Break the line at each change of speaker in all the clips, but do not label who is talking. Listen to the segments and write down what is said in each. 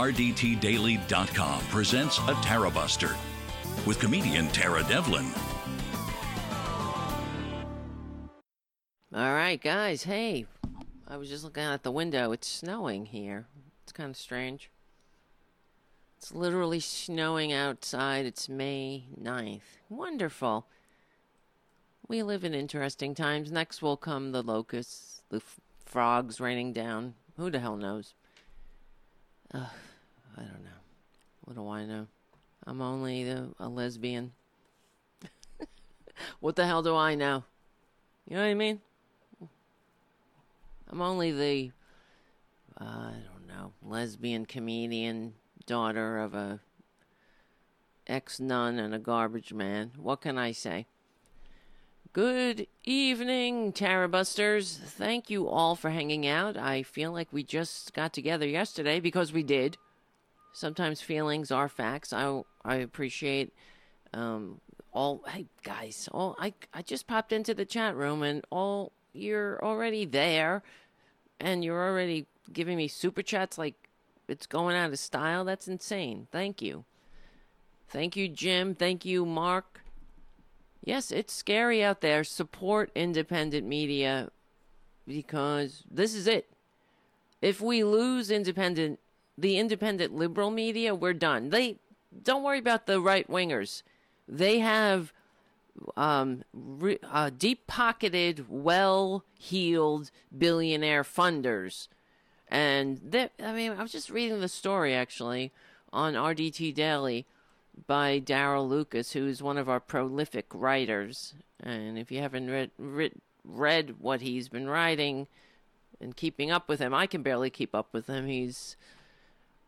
RDTDaily.com presents a Tara Buster with comedian Tara Devlin.
All right, guys. Hey, I was just looking out the window. It's snowing here. It's kind of strange. It's literally snowing outside. It's May 9th. Wonderful. We live in interesting times. Next will come the locusts, the f- frogs raining down. Who the hell knows? Ugh, I don't know. What do I know? I'm only a, a lesbian. what the hell do I know? You know what I mean? I'm only the, uh, I don't know, lesbian comedian, daughter of a ex nun and a garbage man. What can I say? Good evening, Tarabusters. Thank you all for hanging out. I feel like we just got together yesterday because we did. Sometimes feelings are facts. I I appreciate um, all. Hey guys, all I I just popped into the chat room and all you're already there, and you're already giving me super chats like it's going out of style. That's insane. Thank you. Thank you, Jim. Thank you, Mark. Yes, it's scary out there. Support independent media because this is it. If we lose independent, the independent liberal media, we're done. They don't worry about the right wingers. They have um, re, uh, deep pocketed, well heeled billionaire funders. And I mean, I was just reading the story actually on RDT Daily by Daryl Lucas, who's one of our prolific writers. And if you haven't read, read, read what he's been writing and keeping up with him, I can barely keep up with him. He's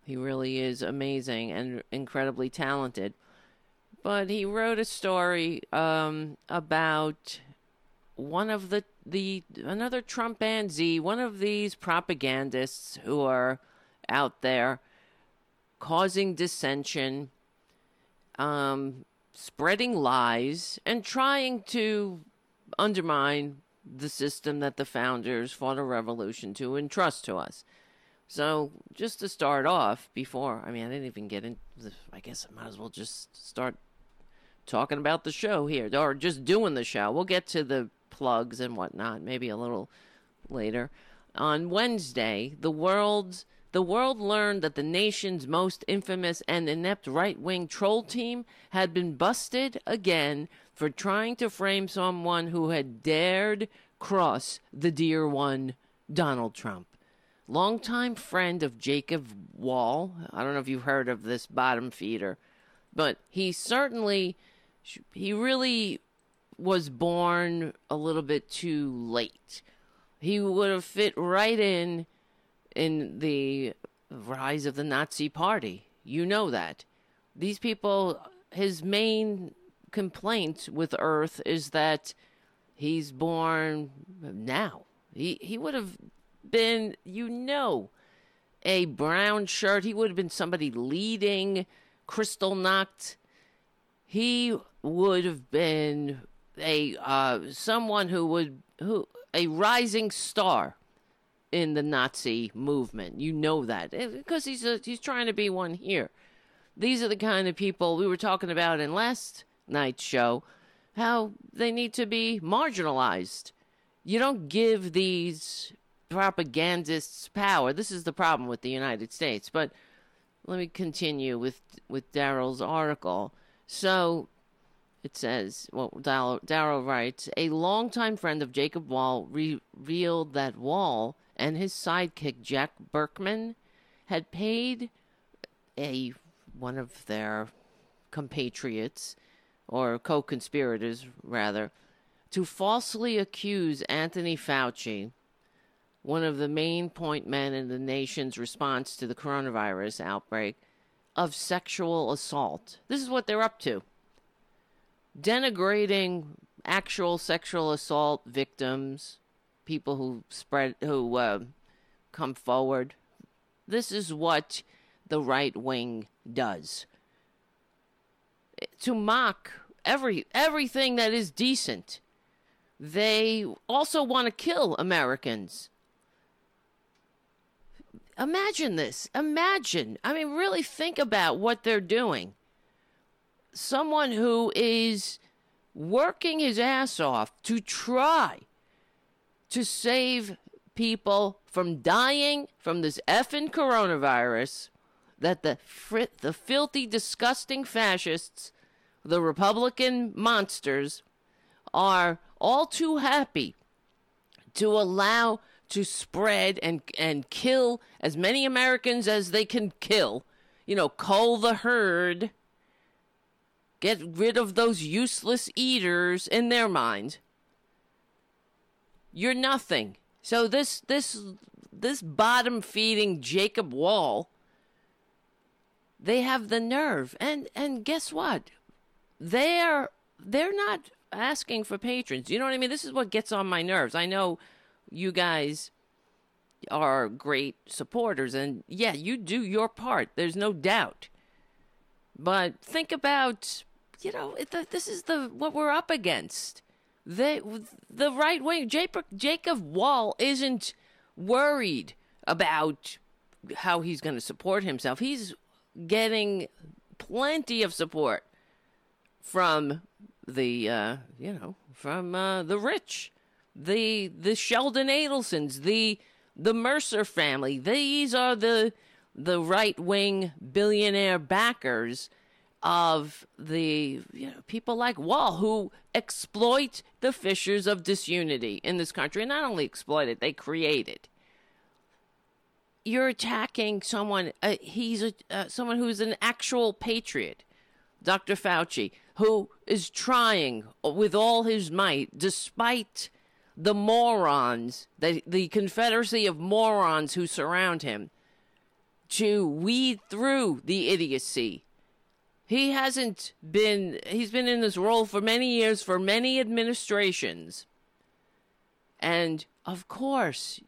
he really is amazing and incredibly talented. But he wrote a story um, about one of the the another Trumpanzee, one of these propagandists who are out there causing dissension um, spreading lies and trying to undermine the system that the founders fought a revolution to entrust to us. So, just to start off, before, I mean, I didn't even get in. I guess I might as well just start talking about the show here, or just doing the show. We'll get to the plugs and whatnot maybe a little later. On Wednesday, the world's the world learned that the nation's most infamous and inept right wing troll team had been busted again for trying to frame someone who had dared cross the dear one, Donald Trump. Longtime friend of Jacob Wohl. I don't know if you've heard of this bottom feeder, but he certainly, he really was born a little bit too late. He would have fit right in in the rise of the Nazi Party. You know that. These people, his main complaint with Earth is that he's born now. He he would have been, you know, a brown shirt. He would have been somebody leading Kristallnacht. He would have been a uh, someone who would who a rising star in the Nazi movement. You know that because eh, he's a, he's trying to be one here. These are the kind of people we were talking about in last night's show. How they need to be marginalized. You don't give these propagandists power. This is the problem with the United States. But let me continue with with Daryl's article. So it says, well, Daryl writes, a longtime friend of Jacob Wohl re- revealed that Wohl and his sidekick Jack Burkman had paid a one of their compatriots or co-conspirators rather to falsely accuse Anthony Fauci, one of the main point men in the nation's response to the coronavirus outbreak, of sexual assault. This is what they're up to. Denigrating actual sexual assault victims people who spread who uh, come forward. This is what the right wing does to mock every everything that is decent. They also want to kill Americans. Imagine this. Imagine. I mean, really think about what they're doing. Someone who is working his ass off to try to save people from dying from this effing coronavirus that the fr- the filthy, disgusting fascists, the Republican monsters, are all too happy to allow to spread and and kill as many Americans as they can kill. You know, cull the herd. Get rid of those useless eaters in their mind. You're nothing. So this this this bottom feeding Jacob Wohl they have the nerve and and guess what they're they're not asking for patrons you know what i mean this is what gets on my nerves i know you guys are great supporters and yeah you do your part there's no doubt. But think about you know this is the what we're up against. They the right wing jacob wohl isn't worried about how he's going to support himself. He's getting plenty of support from the uh, you know from uh, the rich, the the Sheldon Adelsons, the the Mercer family. These are the the right wing billionaire backers of the you know, people like Wohl who exploit the fissures of disunity in this country. And not only exploit it, they create it you're attacking someone. Uh, he's a, uh, someone who's an actual patriot, Dr. Fauci, who is trying with all his might, despite the morons, the, the confederacy of morons who surround him, to weed through the idiocy. He hasn't been, he's been in this role for many years, for many administrations. And of course,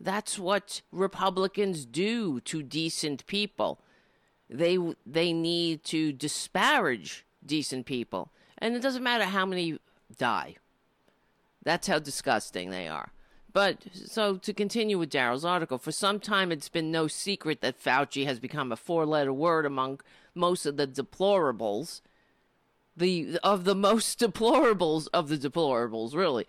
that's what Republicans do to decent people. They they need to disparage decent people, and it doesn't matter how many die. That's how disgusting they are. But so to continue with Daryl's article, for some time it's been no secret that Fauci has become a four-letter word among most of the deplorables, the of the most deplorables of the deplorables, really.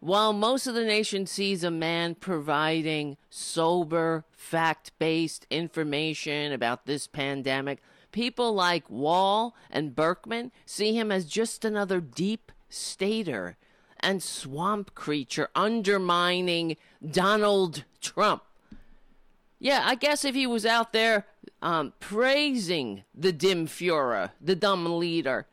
While most of the nation sees a man providing sober, fact based information about this pandemic, people like Wohl and Burkman see him as just another deep stater and swamp creature undermining Donald Trump. Yeah, I guess if he was out there um, praising the dim Fuhrer, the dumb leader,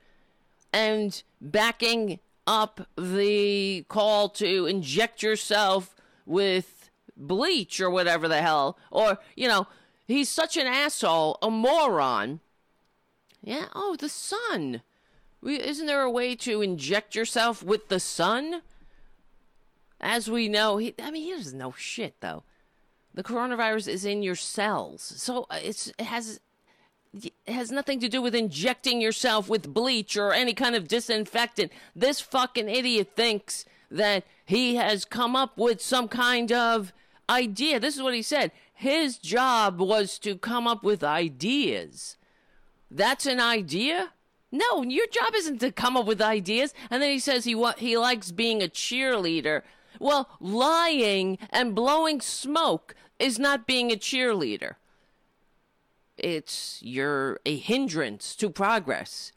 and backing up the call to inject yourself with bleach or whatever the hell. Or, you know, he's such an asshole, a moron. Yeah, oh, the sun. Isn't there a way to inject yourself with the sun? As we know, he, I mean, he doesn't know shit, though. The coronavirus is in your cells. So uh, it's, it has it has nothing to do with injecting yourself with bleach or any kind of disinfectant. This fucking idiot thinks that he has come up with some kind of idea. This is what he said. His job was to come up with ideas. That's an idea? No, your job isn't to come up with ideas. And then he says he wa- he likes being a cheerleader. Well, lying and blowing smoke is not being a cheerleader it's you're a hindrance to progress.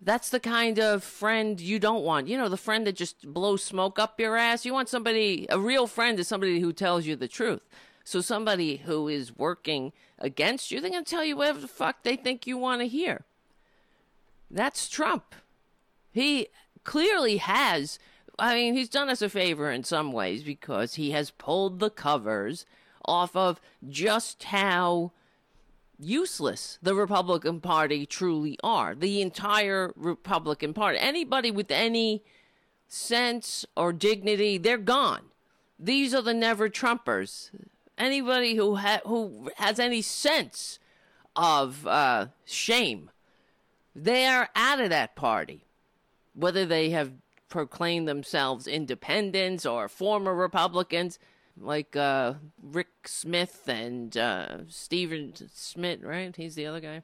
That's the kind of friend you don't want. You know, the friend that just blows smoke up your ass. You want somebody, a real friend is somebody who tells you the truth. So somebody who is working against you, they're going to tell you whatever the fuck they think you want to hear. That's Trump. He clearly has, I mean, he's done us a favor in some ways because he has pulled the covers off of just how useless the Republican Party truly are. The entire Republican Party. Anybody with any sense or dignity, they're gone. These are the never Trumpers. Anybody who ha- who has any sense of uh, shame, they are out of that party. Whether they have proclaimed themselves independents or former Republicans, like uh, Rick Smith and uh, Steven Smith, right? He's the other guy.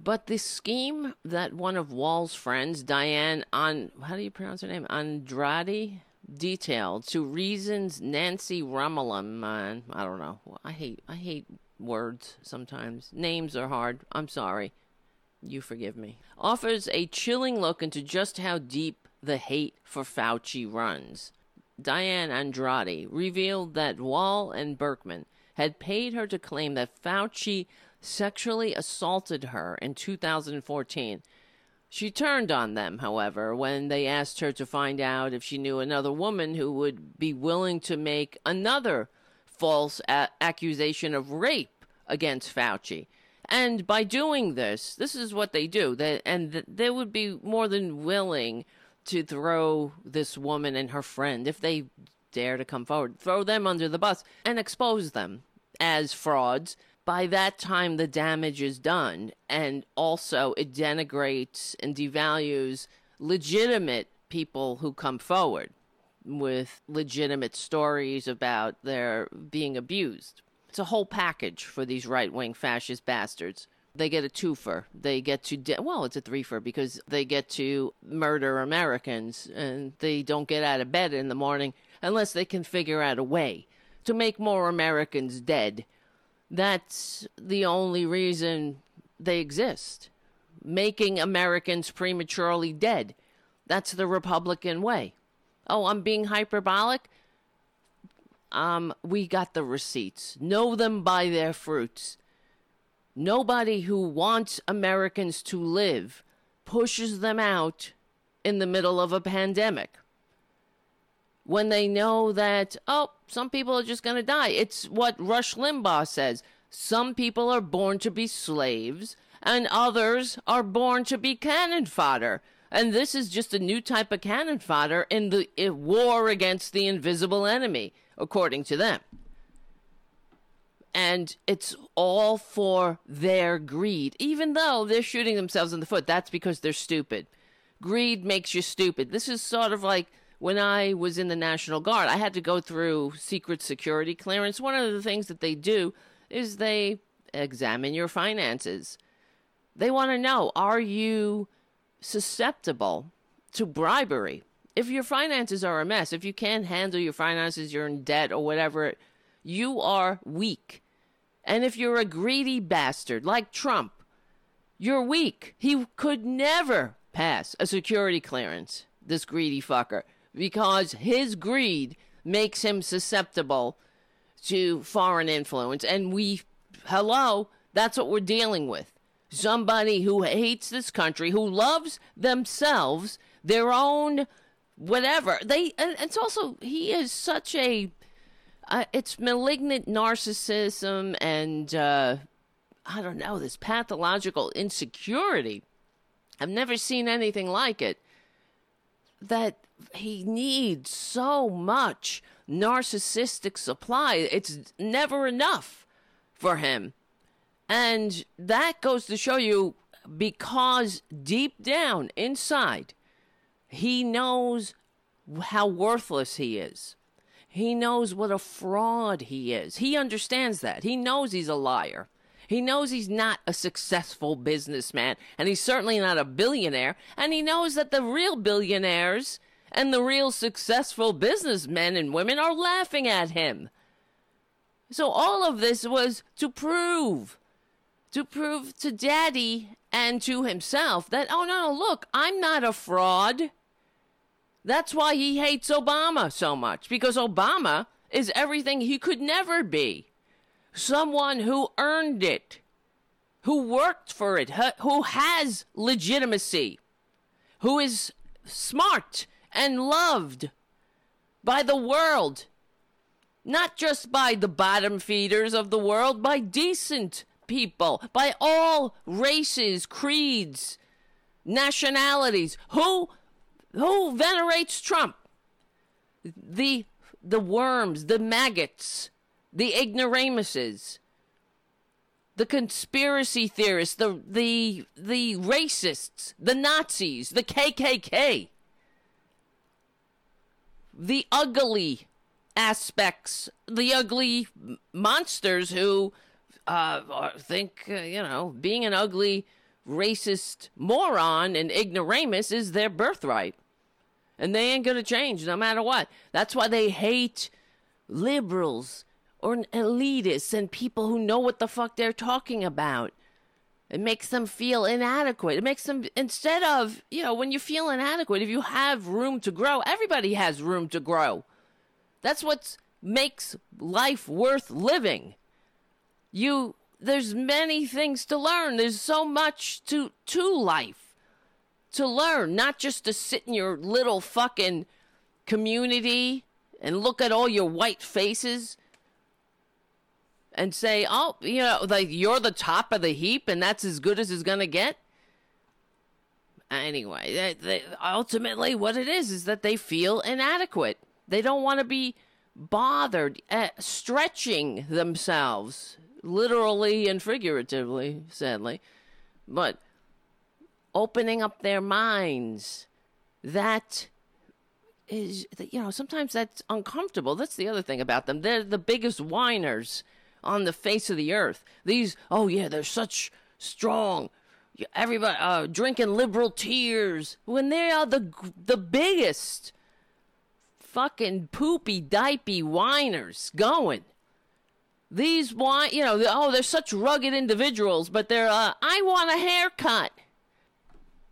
But the scheme that one of Wohl's friends, Diane on how do you pronounce her name? Andrade, detailed to reasons Nancy Rummelum, man, I don't know. I hate I hate words sometimes. Names are hard. I'm sorry. You forgive me. Offers a chilling look into just how deep the hate for Fauci runs. Diane Andrade revealed that Wohl and Burkman had paid her to claim that Fauci sexually assaulted her in 2014. She turned on them, however, when they asked her to find out if she knew another woman who would be willing to make another false a- accusation of rape against Fauci. And by doing this, this is what they do. They, and th- they would be more than willing to throw this woman and her friend, if they dare to come forward, throw them under the bus and expose them as frauds. By that time, the damage is done. And also, it denigrates and devalues legitimate people who come forward with legitimate stories about their being abused. It's a whole package for these right wing fascist bastards. They get a twofer. They get to, de- well, it's a threefer because they get to murder Americans and they don't get out of bed in the morning unless they can figure out a way to make more Americans dead. That's the only reason they exist. Making Americans prematurely dead. That's the Republican way. Oh, I'm being hyperbolic? Um, we got the receipts. Know them by their fruits. Nobody who wants Americans to live pushes them out in the middle of a pandemic. When they know that, oh, some people are just going to die. It's what Rush Limbaugh says. Some people are born to be slaves, and others are born to be cannon fodder. And this is just a new type of cannon fodder in the in war against the invisible enemy, according to them. And it's all for their greed, even though they're shooting themselves in the foot. That's because they're stupid. Greed makes you stupid. This is sort of like when I was in the National Guard, I had to go through secret security clearance. One of the things that they do is they examine your finances. They want to know are you susceptible to bribery? If your finances are a mess, if you can't handle your finances, you're in debt or whatever, you are weak. And if you're a greedy bastard like Trump, you're weak. He could never pass a security clearance, this greedy fucker, because his greed makes him susceptible to foreign influence. And we, hello, that's what we're dealing with. Somebody who hates this country, who loves themselves, their own whatever. They, and it's also, he is such a, uh, it's malignant narcissism and, uh, I don't know, this pathological insecurity. I've never seen anything like it. That he needs so much narcissistic supply. It's never enough for him. And that goes to show you because deep down inside, he knows how worthless he is. He knows what a fraud he is. He understands that. He knows he's a liar. He knows he's not a successful businessman, and he's certainly not a billionaire. And he knows that the real billionaires and the real successful businessmen and women are laughing at him. So all of this was to prove, to prove to Daddy and to himself that, oh no, no, look, I'm not a fraud. That's why he hates Obama so much, because Obama is everything he could never be. Someone who earned it, who worked for it, who has legitimacy, who is smart and loved by the world. Not just by the bottom feeders of the world, by decent people, by all races, creeds, nationalities. Who who venerates Trump? The the worms, the maggots, the ignoramuses, the conspiracy theorists, the the the racists, the Nazis, the KKK, the ugly, aspects, the ugly monsters who uh, think, uh, you know, being an ugly, racist moron and ignoramus is their birthright. And they ain't going to change no matter what. That's why they hate liberals or elitists and people who know what the fuck they're talking about. It makes them feel inadequate. It makes them, instead of, you know, when you feel inadequate, if you have room to grow, everybody has room to grow. That's what makes life worth living. You, there's many things to learn. There's so much to, to life to learn, not just to sit in your little fucking community and look at all your white faces and say, oh, you know, like you're the top of the heap and that's as good as it's going to get. Anyway, they, they, ultimately, what it is is that they feel inadequate. They don't want to be bothered at stretching themselves, literally and figuratively, sadly, but opening up their minds. That is, you know, sometimes that's uncomfortable. That's the other thing about them. They're the biggest whiners on the face of the earth. These, oh yeah, they're such strong. Everybody uh, drinking liberal tears when they are the the biggest fucking poopy dipey whiners going. These wine, you know, oh, they're such rugged individuals, but they're, uh, I want a haircut.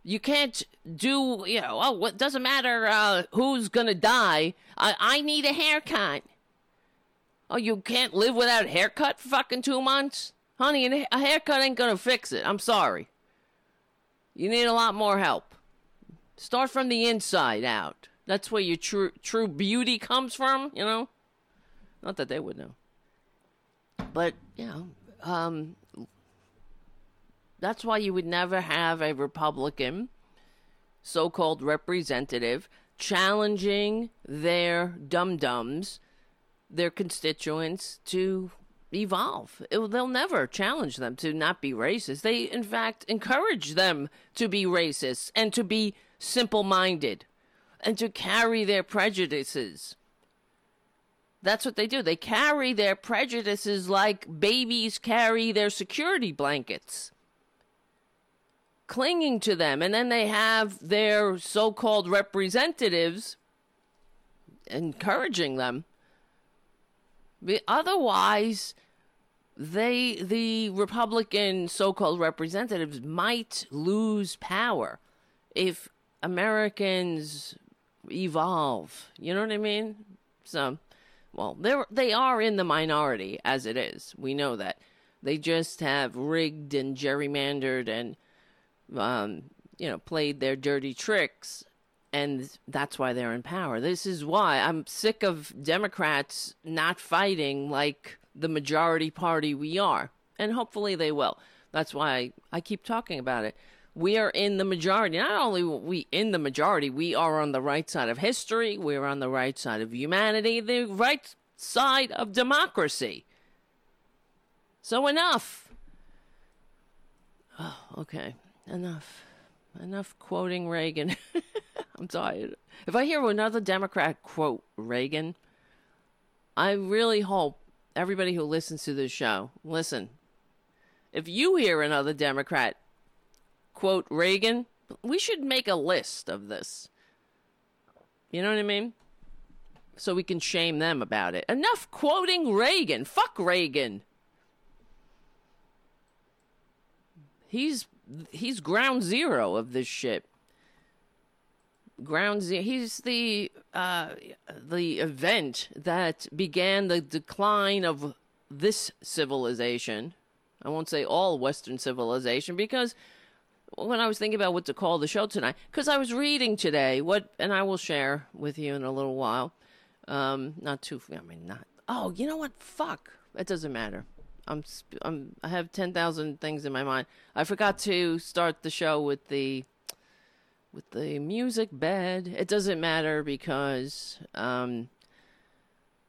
You can't do, you know, oh, what doesn't matter uh, who's gonna die. I, I need a haircut. Oh, you can't live without a haircut for fucking two months? Honey, a haircut ain't gonna fix it. I'm sorry. You need a lot more help. Start from the inside out. That's where your true true beauty comes from, you know? Not that they would know. But, you know, um, that's why you would never have a Republican so called representative challenging their dum dums their constituents to evolve. It, they'll never challenge them to not be racist. They, in fact, encourage them to be racist and to be simple minded and to carry their prejudices. That's what they do. They carry their prejudices like babies carry their security blankets, clinging to them. And then they have their so called representatives encouraging them Otherwise, they the Republican so-called representatives might lose power if Americans evolve. You know what I mean? So, well, they they are in the minority as it is. We know that they just have rigged and gerrymandered and um, you know played their dirty tricks and that's why they're in power. This is why I'm sick of Democrats not fighting like the majority party we are. And hopefully they will. That's why I keep talking about it. We are in the majority. Not only we in the majority, we are on the right side of history, we're on the right side of humanity, the right side of democracy. So enough. Oh, okay. Enough. Enough quoting Reagan. I'm tired. If I hear another Democrat quote Reagan, I really hope everybody who listens to this show, listen. If you hear another Democrat quote Reagan, we should make a list of this. You know what I mean? So we can shame them about it. Enough quoting Reagan. Fuck Reagan. He's he's ground zero of this shit ground zero. He's the uh, the event that began the decline of this civilization. I won't say all Western civilization because when I was thinking about what to call the show tonight, because I was reading today what, and I will share with you in a little while. Um, not too. I mean, not. Oh, you know what? Fuck. It doesn't matter. I'm. I'm. I have ten thousand things in my mind. I forgot to start the show with the with the music bed. It doesn't matter because um,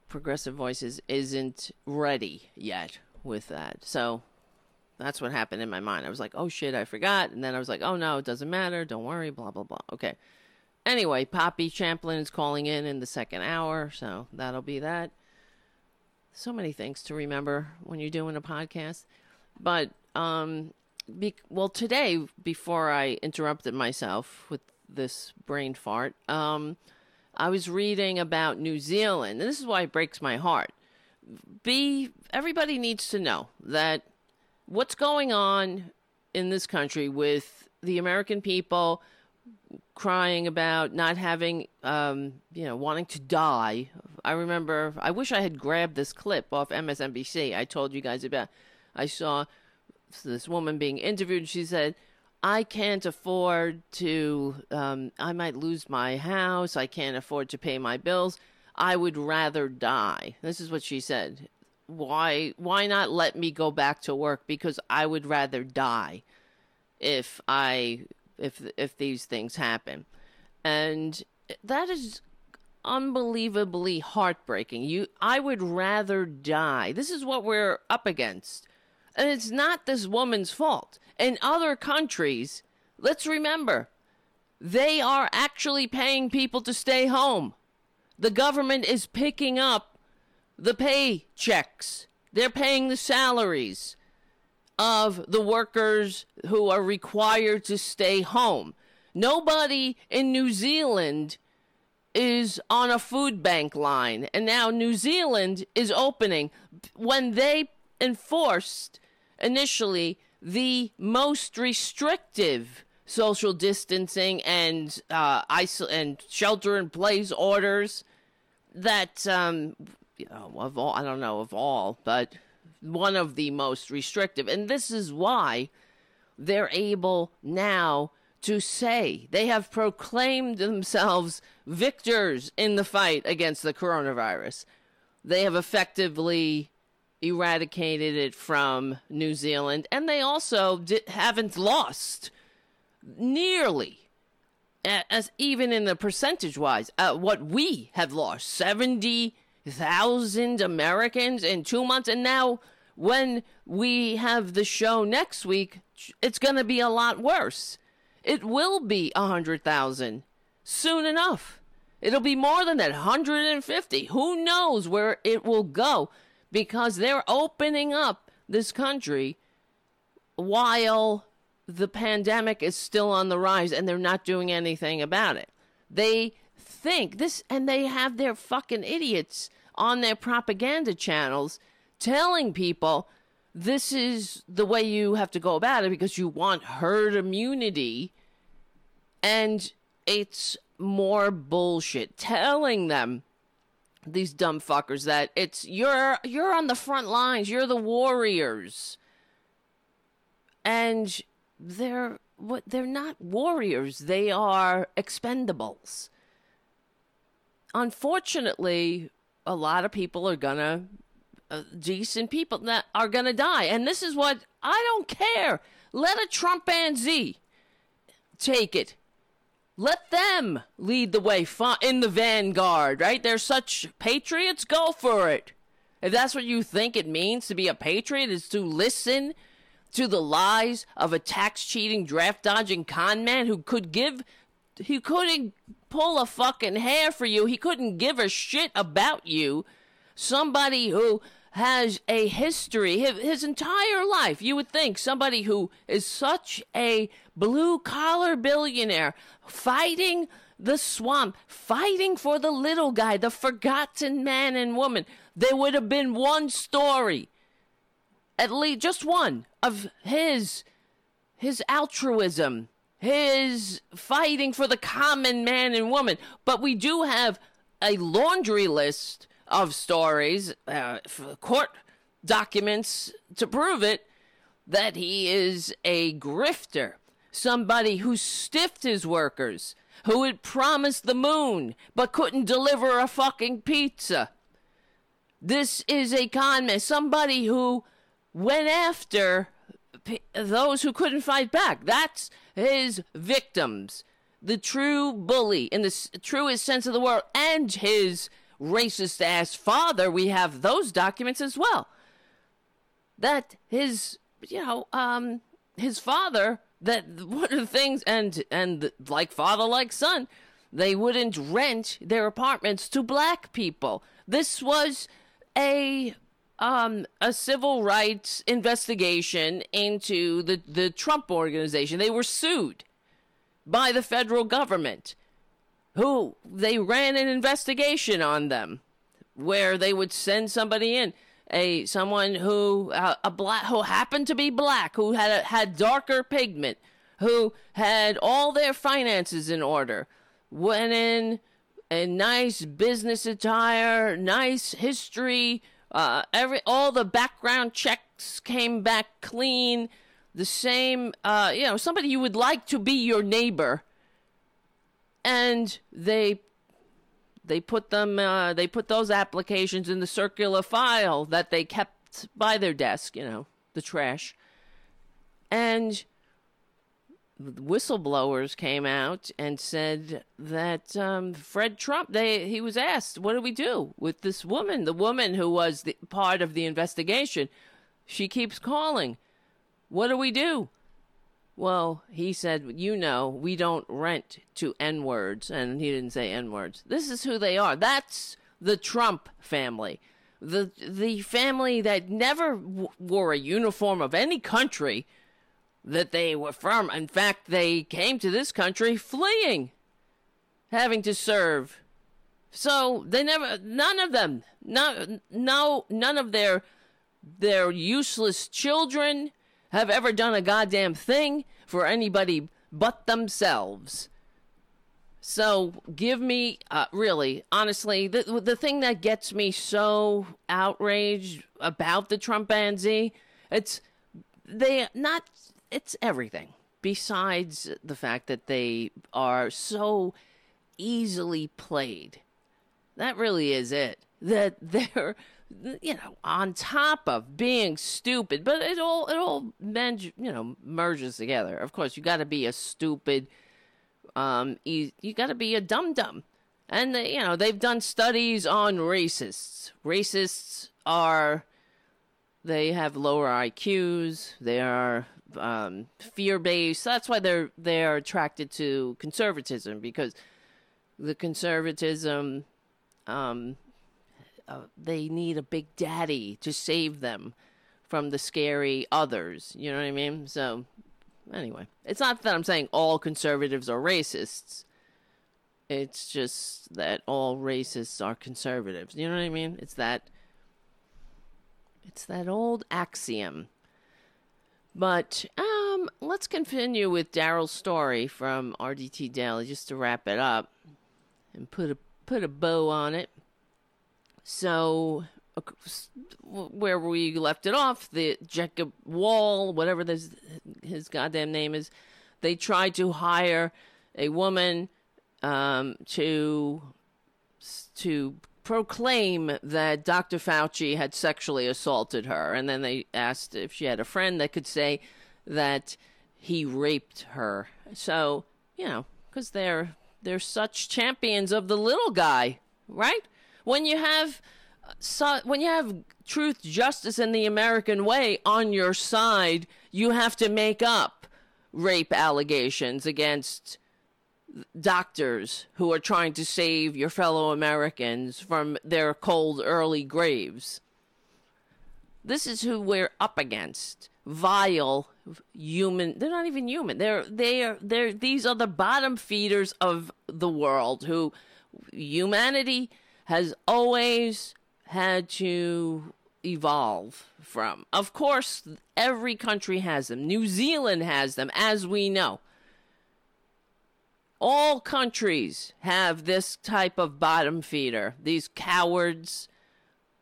Progressive Voices isn't ready yet with that. So that's what happened in my mind. I was like, oh shit, I forgot. And then I was like, oh no, it doesn't matter. Don't worry, blah, blah, blah. Okay. anyway, Poppy Champlin is calling in in the second hour, so that'll be that. So many things to remember when you're doing a podcast. But, um, be- well, today, before I interrupted myself with this brain fart, um, I was reading about New Zealand, and this is why it breaks my heart. Be everybody needs to know that what's going on in this country with the American people crying about not having, um, you know, wanting to die. I remember, I wish I had grabbed this clip off MSNBC. I told you guys about. I saw this woman being interviewed. and She said, I can't afford to, um, I might lose my house. I can't afford to pay my bills. I would rather die. This is what she said. Why, why not let me go back to work? Because I would rather die if I if if these things happen. And that is unbelievably heartbreaking. You I would rather die. This is what we're up against. And it's not this woman's fault. In other countries, let's remember, they are actually paying people to stay home. The government is picking up the paychecks. They're paying the salaries of the workers who are required to stay home. Nobody in New Zealand is on a food bank line. And now New Zealand is opening. When they enforced initially the most restrictive social distancing and uh, and shelter in place orders that um, you know of all I don't know of all, but one of the most restrictive. And this is why they're able now to say they have proclaimed themselves victors in the fight against the coronavirus. They have effectively eradicated it from New Zealand, and they also di- haven't lost nearly as even in the percentage wise uh, what we have lost 70,000 Americans in 2 months and now when we have the show next week it's going to be a lot worse. It will be a 100,000 soon enough. It'll be more than that 150 who knows where it will go? Because they're opening up this country while the pandemic is still on the rise and they're not doing anything about it. They think this, and they have their fucking idiots on their propaganda channels telling people this is the way you have to go about it because you want herd immunity. And it's more bullshit. Telling them these dumb fuckers that it's you're you're on the front lines, you're the warriors. And they're what they're not warriors, they are expendables. Unfortunately, a lot of people are gonna uh, decent people that are gonna die, and this is what I don't care. Let a Trumpanzee take it. Let them lead the way in the vanguard, right? They're such patriots. Go for it. If that's what you think it means to be a patriot, is to listen to the lies of a tax cheating, draft dodging con man who could give, he couldn't pull a fucking hair for you. He couldn't give a shit about you. Somebody who has a history his, entire life. You would think somebody who is such a blue collar billionaire fighting the swamp, fighting for the little guy, the forgotten man and woman. There would have been one story at least just one of his his altruism, his fighting for the common man and woman. But we do have a laundry list of stories, uh, court documents to prove it that he is a grifter, somebody who stiffed his workers, who had promised the moon but couldn't deliver a fucking pizza. This is a con man, somebody who went after p- those who couldn't fight back. That's his victims. The true bully in the s- truest sense of the word, and his racist ass father. We have those documents as well. That his, you know, um, his father. That one of the things, and and like father, like son, They wouldn't rent their apartments to black people. This was a um, a civil rights investigation into the, the Trump organization. They were sued by the federal government, who they ran an investigation on them, where they would send somebody in, a someone who uh, a black who happened to be black, who had a, had darker pigment, who had all their finances in order, went in a nice business attire, nice history uh, every all the background checks came back clean. The same, uh, you know, somebody you would like to be your neighbor, and they they put them uh, they put those applications in the circular file that they kept by their desk, you know, the trash, and whistleblowers came out and said that um, Fred Trump. They he was asked, "What do we do with this woman? The woman who was the, part of the investigation. She keeps calling. What do we do?" Well, he said, "You know, we don't rent to N words," and he didn't say N words. This is who they are. That's the Trump family. The the family that never w- wore a uniform of any country that they were from. In fact, they came to this country fleeing, having to serve. So they never, none of them, no, no, none of their their useless children have ever done a goddamn thing for anybody but themselves. So give me, uh, really, honestly, the the thing that gets me so outraged about the Trumpanzee, it's they not it's everything besides the fact that they are so easily played. That really is it. That they're you know on top of being stupid, but it all it all men, you know merges together. Of course, you got to be a stupid um you, you got to be a dum dum. And they, you know, they've done studies on racists. Racists are they have lower IQs, they are um, fear based. That's why they're they're attracted to conservatism because the conservatism, um, uh, they need a big daddy to save them from the scary others. You know what I mean? So anyway, it's not that I'm saying all conservatives are racists. It's just that all racists are conservatives. You know what I mean? It's that it's that old axiom but um, let's continue with Daryl's story from RDT Daily just to wrap it up and put a put a bow on it. So, where we left it off, the Jacob Wohl, whatever this, his goddamn name is, they tried to hire a woman um, to to proclaim that Dr. Fauci had sexually assaulted her. And then they asked if she had a friend that could say that he raped her. So, you know, because they're they're such champions of the little guy, right? When you have uh, so, when you have truth, justice, and the American way on your side, you have to make up rape allegations against doctors who are trying to save your fellow Americans from their cold early graves. This is who we're up against. Vile human they're not even human. They're they are they're these are the bottom feeders of the world who humanity has always had to evolve from. Of course, every country has them. New Zealand has them, as we know. All countries have this type of bottom feeder, these cowards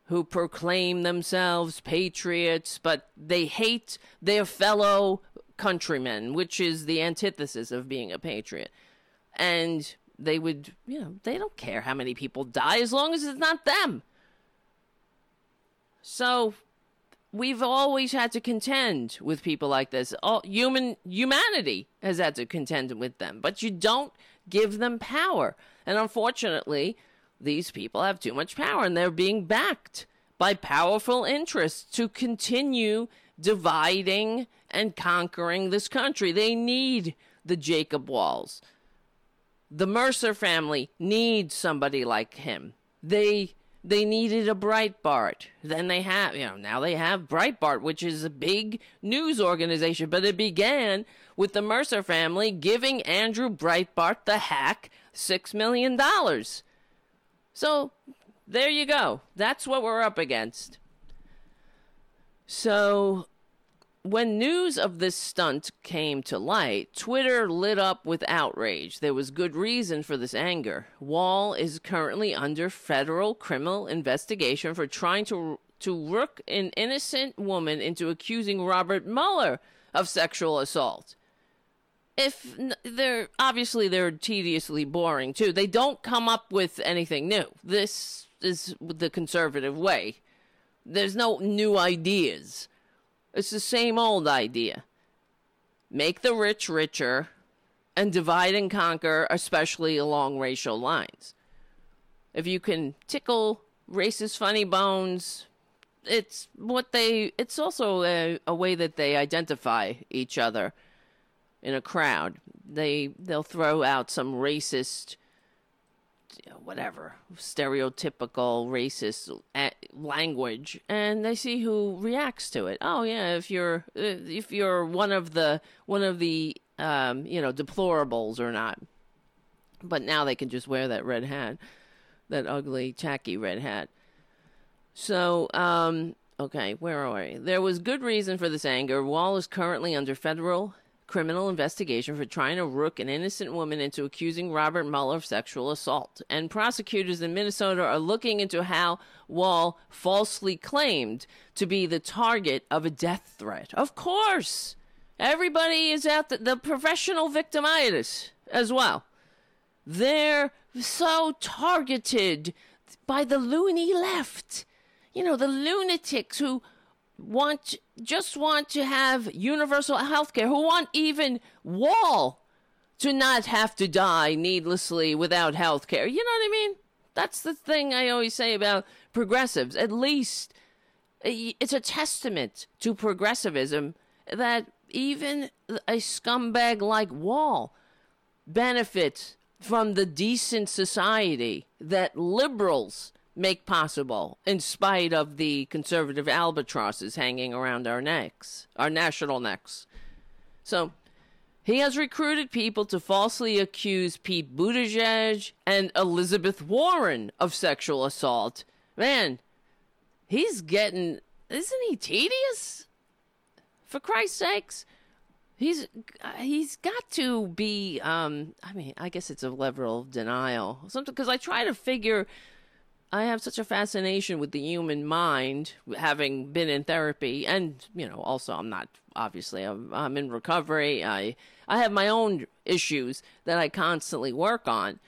who proclaim themselves patriots, but they hate their fellow countrymen, which is the antithesis of being a patriot. And they would, you know, they don't care how many people die as long as it's not them. So we've always had to contend with people like this. All human humanity has had to contend with them, but you don't give them power. And unfortunately, these people have too much power and they're being backed by powerful interests to continue dividing and conquering this country. They need the Jacob Wohls. The Mercer family needs somebody like him. They they needed a Breitbart. Then they have, you know, now they have Breitbart, which is a big news organization. But it began with the Mercer family giving Andrew Breitbart the hack six million dollars. So there you go. That's what we're up against. So when news of this stunt came to light, Twitter lit up with outrage. There was good reason for this anger. Wohl is currently under federal criminal investigation for trying to to rook an innocent woman into accusing Robert Mueller of sexual assault. If they're obviously they're tediously boring too. They don't come up with anything new. This is the conservative way. There's no new ideas it's the same old idea. Make the rich richer and divide and conquer, especially along racial lines. If you can tickle racist funny bones, it's what they it's also a, a way that they identify each other in a crowd. They they'll throw out some racist whatever stereotypical racist language and they see who reacts to it. Oh yeah if you're if you're one of the one of the um, you know deplorables or not. But now they can just wear that red hat that ugly tacky red hat. So um okay where are we? There was good reason for this anger. Wohl is currently under federal criminal investigation for trying to rook an innocent woman into accusing Robert Mueller of sexual assault. And prosecutors in Minnesota are looking into how Wohl falsely claimed to be the target of a death threat. Of course, everybody is out the, the professional victimitis as well. They're so targeted by the loony left. You know, the lunatics who want just want to have universal health care, who want even Wohl to not have to die needlessly without health care. You know what I mean? That's the thing I always say about progressives. At least eh, it's a testament to progressivism that even a scumbag like Wohl benefits from the decent society that liberals make possible in spite of the conservative albatrosses hanging around our necks, our national necks. So he has recruited people to falsely accuse Pete Buttigieg and Elizabeth Warren of sexual assault. Man, he's getting. Isn't he tedious? For Christ's sakes. He's he's got to be. Um, I mean, I guess it's a level of denial. Something because I try to figure I have such a fascination with the human mind, having been in therapy, and you know, also I'm not obviously I'm, I'm in recovery. I I have my own issues that I constantly work on,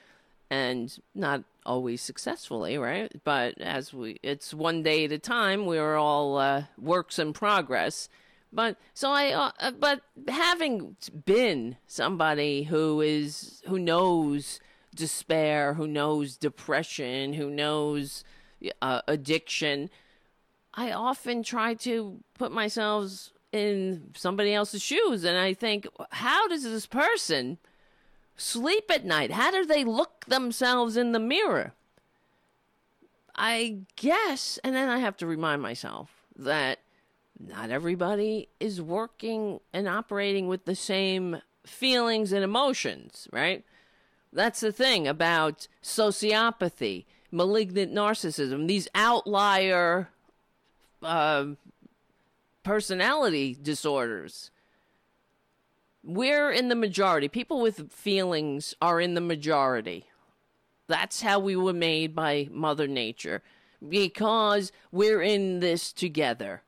and not always successfully, right? But as we, it's one day at a time. We're all uh, works in progress. But so I, uh, uh but having been somebody who is who knows despair, who knows depression, who knows uh, addiction, I often try to put myself in somebody else's shoes and I think, how does this person sleep at night? How do they look themselves in the mirror? I guess, and then I have to remind myself that not everybody is working and operating with the same feelings and emotions, right? That's the thing about sociopathy, malignant narcissism, these outlier uh, personality disorders. We're in the majority. People with feelings are in the majority. That's how we were made by Mother Nature because we're in this together.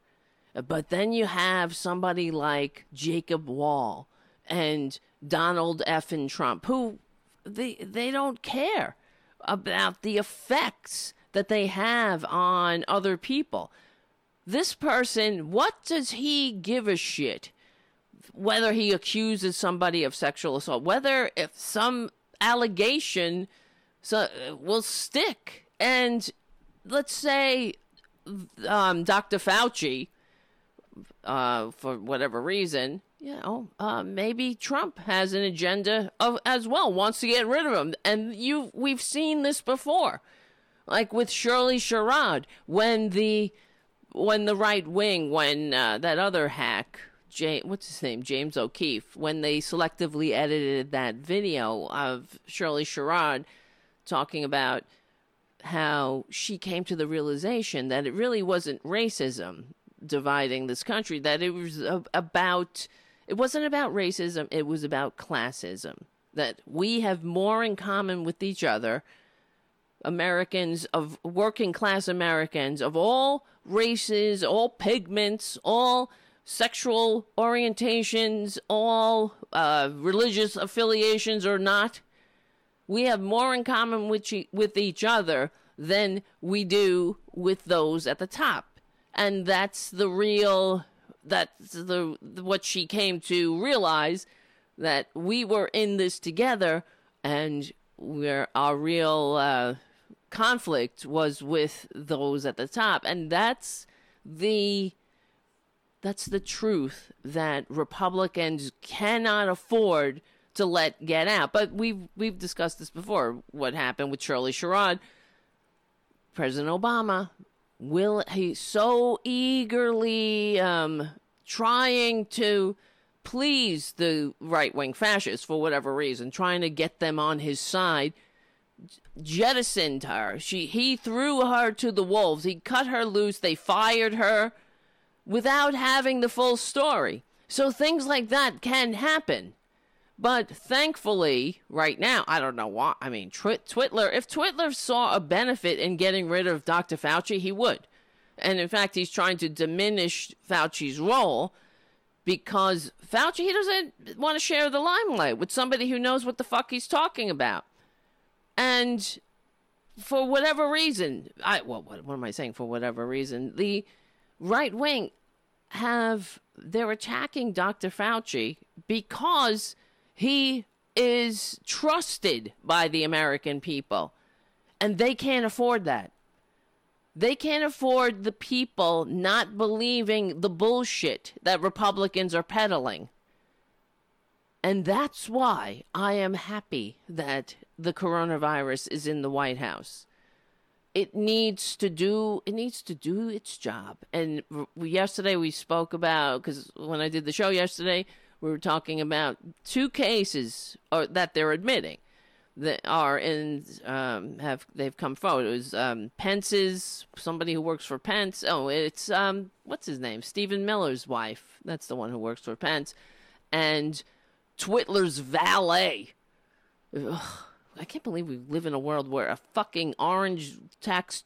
But then you have somebody like Jacob Wohl and Donald F. and Trump, who they they don't care about the effects that they have on other people. This person, what does he give a shit? Whether he accuses somebody of sexual assault, whether if some allegation so, will stick, and let's say um, Dr. Fauci, uh, for whatever reason, you know, uh, maybe Trump has an agenda of as well, wants to get rid of him. And you, we've seen this before, like with Shirley Sherrod, when the when the right wing, when uh, that other hack, what's his name, James O'Keefe, when they selectively edited that video of Shirley Sherrod talking about how she came to the realization that it really wasn't racism dividing this country, that it was about it wasn't about racism, it was about classism. That we have more in common with each other, Americans, of working class Americans, of all races, all pigments, all sexual orientations, all uh, religious affiliations or not. We have more in common with, with each other than we do with those at the top. And that's the real that's the what she came to realize that we were in this together and where our real uh, conflict was with those at the top. And that's the that's the truth that republicans cannot afford to let get out. But we've we've discussed this before what happened with shirley sherrod president obama will he so eagerly um, trying to please the right wing fascists for whatever reason, trying to get them on his side, jettisoned her. She he threw her to the wolves. He cut her loose. They fired her without having the full story. So things like that can happen. But thankfully, right now, I don't know why. I mean, Twitler, if Twitler saw a benefit in getting rid of Dr. Fauci, he would. And in fact, he's trying to diminish Fauci's role because Fauci, he doesn't want to share the limelight with somebody who knows what the fuck he's talking about. And for whatever reason, I, well, what, what am I saying? For whatever reason, the right wing have, they're attacking Dr. Fauci because he is trusted by the American people, and they can't afford that. They can't afford the people not believing the bullshit that Republicans are peddling. And that's why I am happy that the coronavirus is in the White House. It needs to do it needs to do its job. And yesterday we spoke about cuz when I did the show yesterday, we were talking about two cases or, that they're admitting that are in um, have they've come forward. It was um, Pence's somebody who works for Pence. Oh, it's um, what's his name? Stephen Miller's wife. That's the one who works for Pence, and Twitler's valet. Ugh, I can't believe we live in a world where a fucking orange tax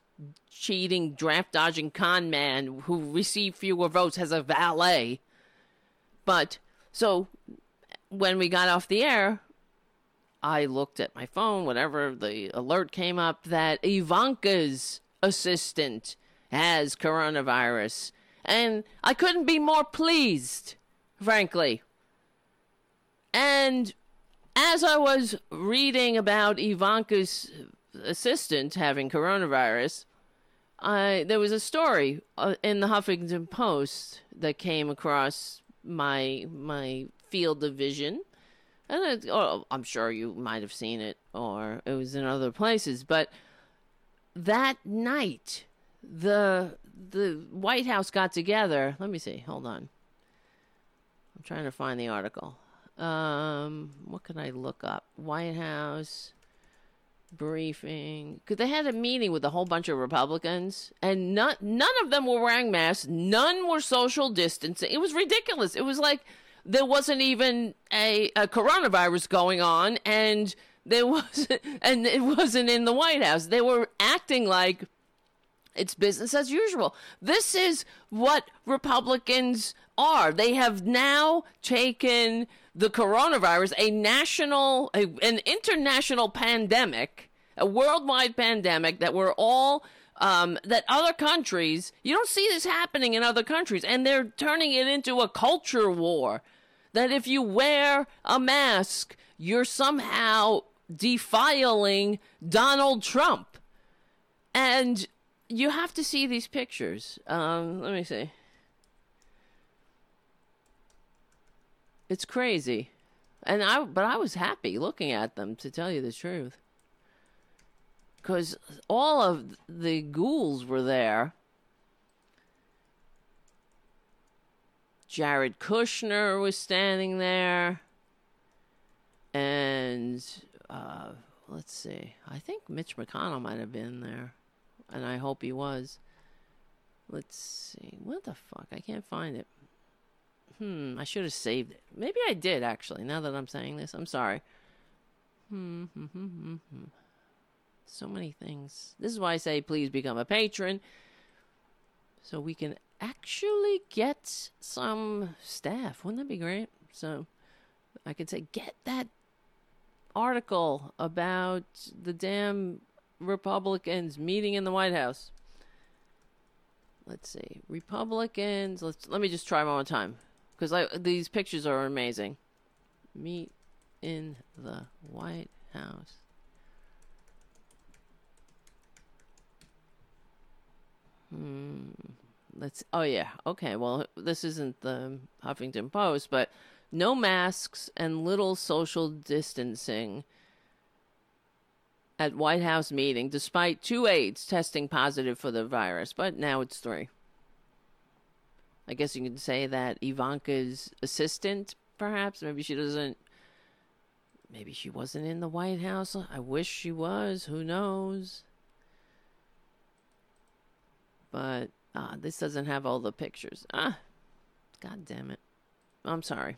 cheating, draft dodging con man who received fewer votes has a valet. But so when we got off the air, I looked at my phone, whatever, the alert came up that Ivanka's assistant has coronavirus. And I couldn't be more pleased, frankly. And as I was reading about Ivanka's assistant having coronavirus, I, there was a story uh, in the Huffington Post that came across my my field of vision. And it, oh, I'm sure you might have seen it, or it was in other places. But that night, the the White House got together. Let me see. Hold on. I'm trying to find the article. Um, what can I look up? White House briefing because they had a meeting with a whole bunch of Republicans, and none none of them were wearing masks. None were social distancing. It was ridiculous. It was like there wasn't even a, a coronavirus going on, and there was and it wasn't in the White House. They were acting like it's business as usual. This is what Republicans are. They have now taken the coronavirus, a national, a, an international pandemic, a worldwide pandemic that we're all, um, that other countries, you don't see this happening in other countries, and they're turning it into a culture war. That if you wear a mask, you're somehow defiling Donald Trump. And you have to see these pictures. Um, let me see. It's crazy. And I but I was happy looking at them to tell you the truth. Cuz all of the ghouls were there. Jared Kushner was standing there. And uh, let's see. I think Mitch McConnell might have been there. And I hope he was. Let's see. What the fuck? I can't find it. Hmm, I should have saved it. Maybe I did actually. Now that I'm saying this, I'm sorry. Hmm, hmm, hmm, hmm, hmm. So many things. This is why I say please become a patron so we can actually get some staff. Wouldn't that be great? So I could say get that article about the damn Republicans meeting in the White House. Let's see. Republicans, let's let me just try one more time because these pictures are amazing. Meet in the White House. Hmm. Let's. Oh yeah. Okay. Well, this isn't the Huffington Post, but no masks and little social distancing at White House meeting, despite two aides testing positive for the virus. But now it's three. I guess you can say that Ivanka's assistant, perhaps, maybe she doesn't. Maybe she wasn't in the White House. I wish she was. Who knows? But ah, this doesn't have all the pictures. Ah, god damn it. I'm sorry.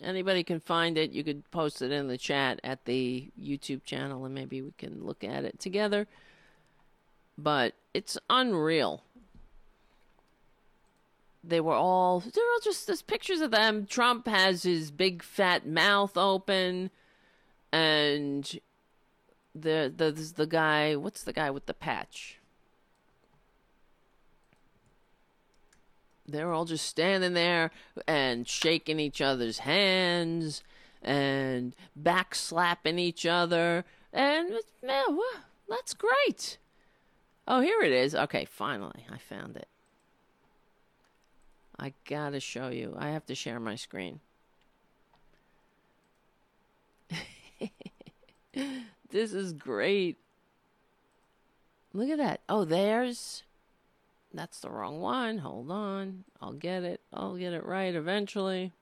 Anybody can find it. You could post it in the chat at the YouTube channel and maybe we can look at it together. But it's unreal they were all they're all just there's pictures of them. Trump has his big fat mouth open, and the the the guy what's the guy with the patch? They're all just standing there and shaking each other's hands and backslapping each other, and man, that's great. Oh, here it is. Okay, finally, I found it. I gotta show you. I have to share my screen. this is great. Look at that. Oh, there's. That's the wrong one. Hold on. I'll get it. I'll get it right eventually.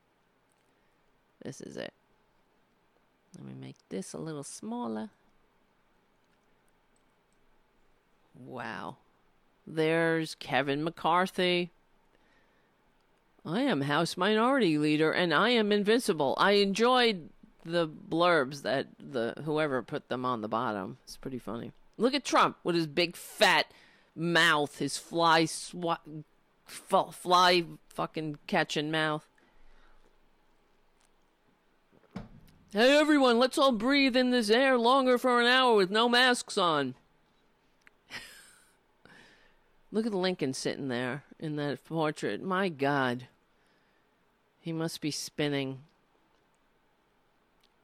This is it. Let me make this a little smaller. Wow. There's Kevin McCarthy. I am House Minority Leader and I am invincible. I enjoyed the blurbs that the whoever put them on the bottom. It's pretty funny. Look at Trump with his big fat mouth, his fly swat, fly fucking catching mouth. Hey everyone, let's all breathe in this air longer for an hour with no masks on. Look at Lincoln sitting there in that portrait. My God. He must be spinning.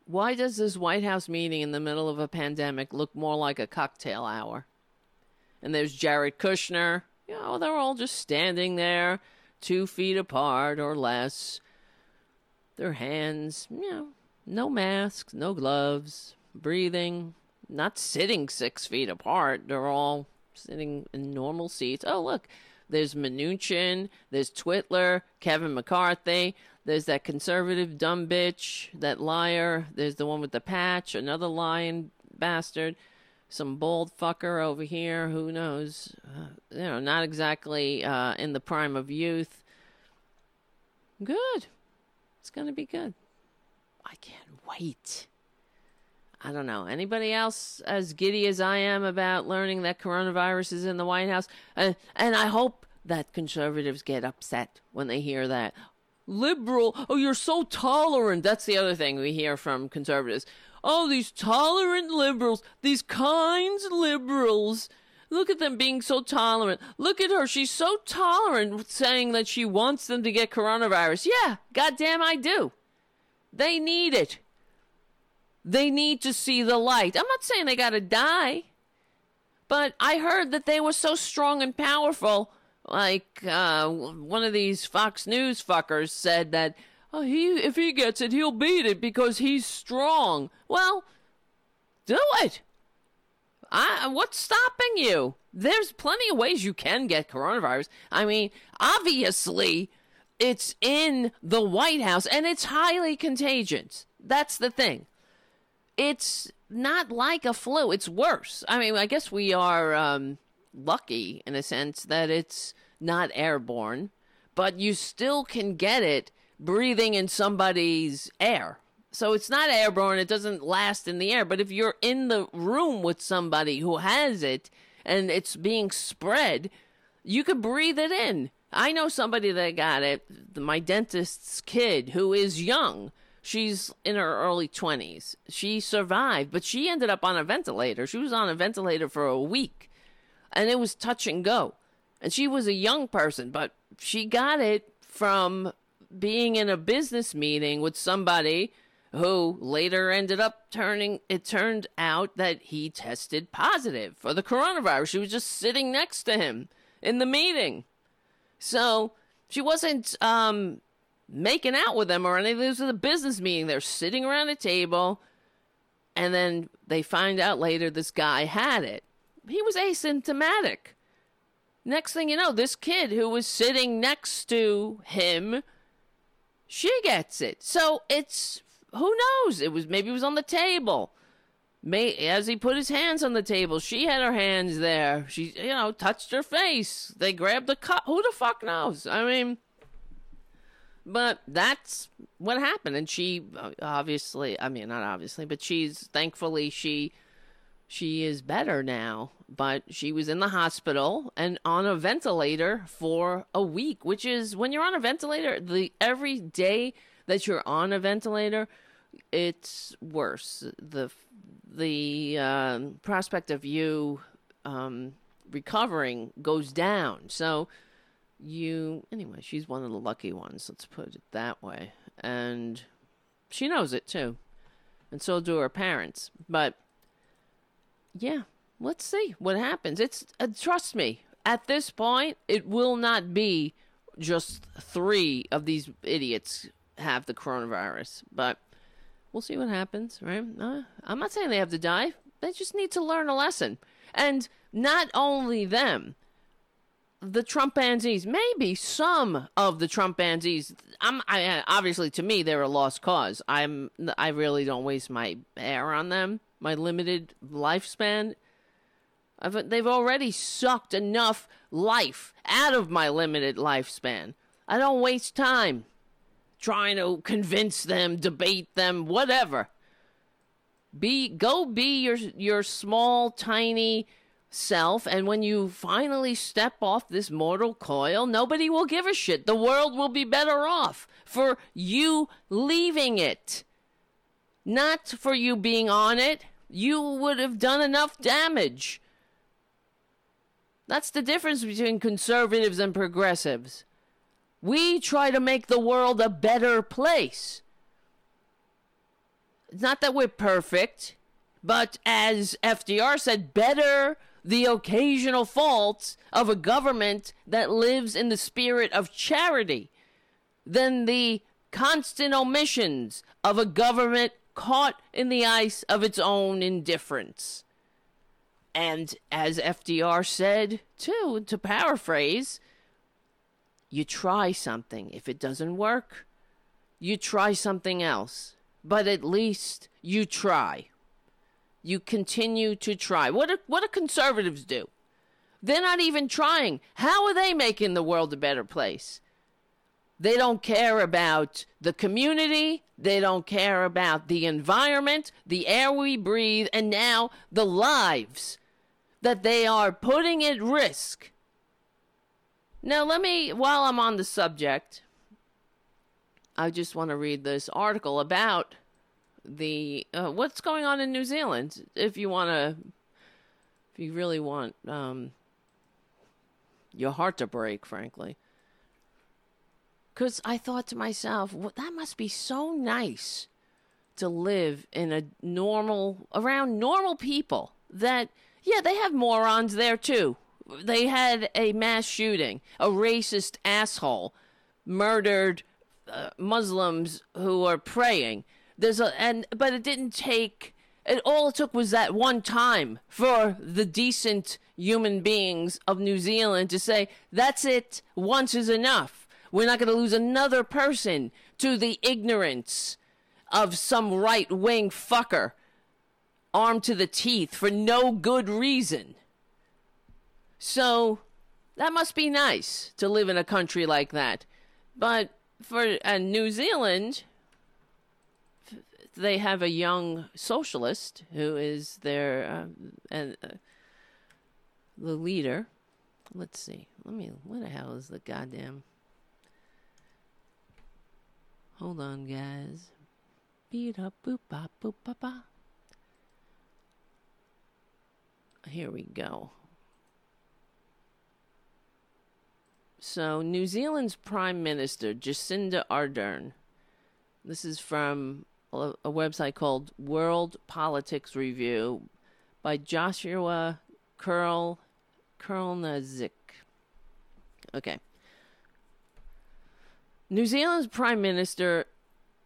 Why does this White House meeting in the middle of a pandemic look more like a cocktail hour? And there's Jared Kushner. You know, they're all just standing there, two feet apart or less. Their hands, you know, no masks, no gloves, breathing, not sitting six feet apart. They're all sitting in normal seats. Oh, look, there's Mnuchin, there's Twitler, Kevin McCarthy. There's that conservative dumb bitch, that liar. There's the one with the patch, another lying bastard. Some bold fucker over here. Who knows? Uh, you know, not exactly uh, in the prime of youth. Good. It's going to be good. I can't wait. I don't know. Anybody else as giddy as I am about learning that coronavirus is in the White House? Uh, and I hope that conservatives get upset when they hear that liberal. Oh, you're so tolerant. That's the other thing we hear from conservatives. Oh, these tolerant liberals, these kind liberals. Look at them being so tolerant. Look at her. She's so tolerant saying that she wants them to get coronavirus. Yeah, goddamn, I do. They need it. They need to see the light. I'm not saying they got to die. But I heard that they were so strong and powerful like uh, one of these Fox News fuckers said that oh, he if he gets it, he'll beat it because he's strong. Well, do it. I, what's stopping you? There's plenty of ways you can get coronavirus. I mean, obviously, it's in the White House and it's highly contagious. That's the thing. It's not like a flu. It's worse. I mean, I guess we are um, lucky in a sense that it's not airborne, but you still can get it breathing in somebody's air. So it's not airborne, it doesn't last in the air. But if you're in the room with somebody who has it and it's being spread, you could breathe it in. I know somebody that got it, my dentist's kid, who is young. She's in her early 20s. She survived, but she ended up on a ventilator. She was on a ventilator for a week, and it was touch and go. And she was a young person, but she got it from being in a business meeting with somebody who later ended up turning it turned out that he tested positive for the coronavirus. She was just sitting next to him in the meeting. So she wasn't um, making out with him or anything. This was a business meeting. They're sitting around a table, and then they find out later this guy had it. He was asymptomatic. Next thing you know, this kid who was sitting next to him, she gets it. So it's who knows? It was maybe it was on the table. May as he put his hands on the table, she had her hands there. She, you know, touched her face. They grabbed the cup. Who the fuck knows? I mean, but that's what happened, and she obviously, I mean, not obviously, but she's thankfully she she is better now. But she was in the hospital and on a ventilator for a week, which is when you're on a ventilator, the every day that you're on a ventilator, it's worse. the The uh, prospect of you um, recovering goes down. So you, anyway, she's one of the lucky ones. Let's put it that way, and she knows it too, and so do her parents. But yeah, let's see what happens. It's uh, trust me. At this point, it will not be just three of these idiots have the coronavirus, but we'll see what happens, right? Uh, I'm not saying they have to die. They just need to learn a lesson. And not only them, the Trumpanzees, maybe some of the Trumpanzees. I'm I, obviously to me they're a lost cause. I'm I really don't waste my air on them. My limited lifespan. I've, they've already sucked enough life out of my limited lifespan. I don't waste time trying to convince them, debate them, whatever. Be go be your your small tiny self and when you finally step off this mortal coil, nobody will give a shit. The world will be better off for you leaving it. Not for you being on it. You would have done enough damage. That's the difference between conservatives and progressives. We try to make the world a better place. It's not that we're perfect, but as FDR said, better the occasional faults of a government that lives in the spirit of charity than the constant omissions of a government caught in the ice of its own indifference. And as FDR said, too, to paraphrase, you try something. If it doesn't work, you try something else. But at least you try. You continue to try. What do, what do conservatives do? They're not even trying. How are they making the world a better place? They don't care about the community. They don't care about the environment, the air we breathe, and now the lives that they are putting at risk now, let me, while I'm on the subject, I just want to read this article about the uh, what's going on in New Zealand. If you want to, if you really want um, your heart to break, frankly. Because I thought to myself, well, that must be so nice to live in a normal, around normal people that, yeah, they have morons there too they had a mass shooting. A racist asshole murdered uh, Muslims who are praying. There's a and but it didn't take. It all it took was that one time for the decent human beings of New Zealand to say that's it. Once is enough. We're not going to lose another person to the ignorance of some right wing fucker armed to the teeth for no good reason. So that must be nice to live in a country like that. But for uh, New Zealand, they have a young socialist who is their uh, and uh, the leader. Let's see. Let me. What the hell is the goddamn? Hold on, guys. Beat up, boop, bop, boop, ba, ba. Here we go. So, New Zealand's Prime Minister, Jacinda Ardern, this is from a, a website called World Politics Review by Joshua Curl Kurlantzick. Okay. New Zealand's Prime Minister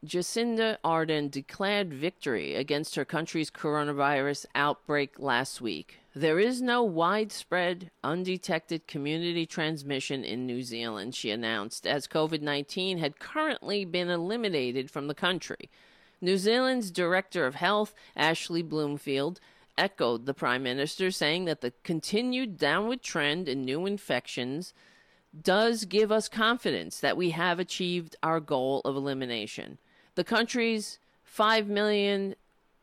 Jacinda Ardern declared victory against her country's coronavirus outbreak last week. There is no widespread, undetected community transmission in New Zealand, she announced, as COVID 19 had currently been eliminated from the country. New Zealand's Director of Health, Ashley Bloomfield, echoed the Prime Minister, saying that the continued downward trend in new infections does give us confidence that we have achieved our goal of elimination. The country's 5 million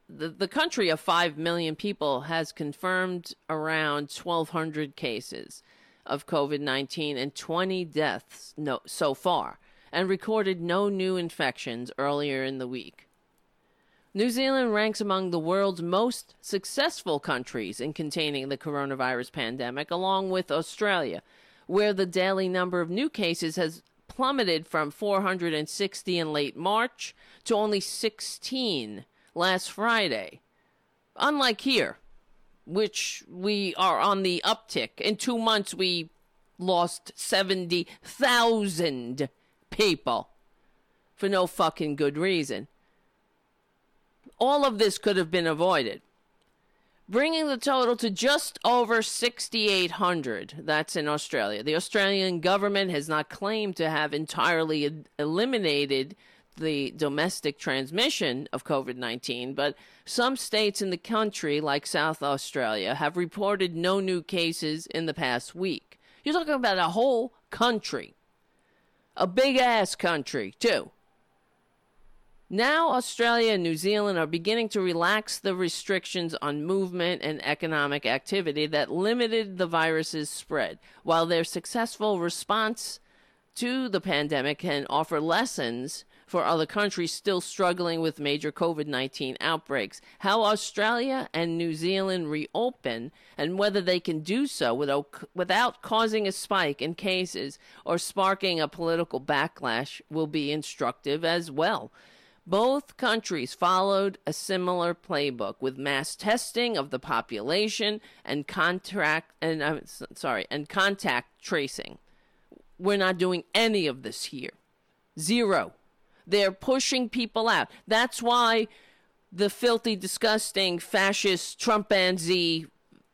the, the country of 5 million people has confirmed around 1,200 cases of COVID 19 and 20 deaths no, so far, and recorded no new infections earlier in the week. New Zealand ranks among the world's most successful countries in containing the coronavirus pandemic, along with Australia, where the daily number of new cases has plummeted from 460 in late March to only 16 last Friday. Unlike here, which we are on the uptick. In two months, we lost 70,000 people for no fucking good reason. All of this could have been avoided. Bringing the total to just over 6,800. That's in Australia. The Australian government has not claimed to have entirely eliminated the domestic transmission of COVID 19, but some states in the country, like South Australia, have reported no new cases in the past week. You're talking about a whole country, a big ass country, too. Now, Australia and New Zealand are beginning to relax the restrictions on movement and economic activity that limited the virus's spread, while their successful response to the pandemic can offer lessons for other countries still struggling with major COVID 19 outbreaks. How Australia and New Zealand reopen and whether they can do so without, without causing a spike in cases or sparking a political backlash will be instructive as well. Both countries followed a similar playbook with mass testing of the population and contract and I'm uh, sorry and contact tracing. We're not doing any of this here. Zero. They're pushing people out. That's why the filthy, disgusting, fascist Trumpanzee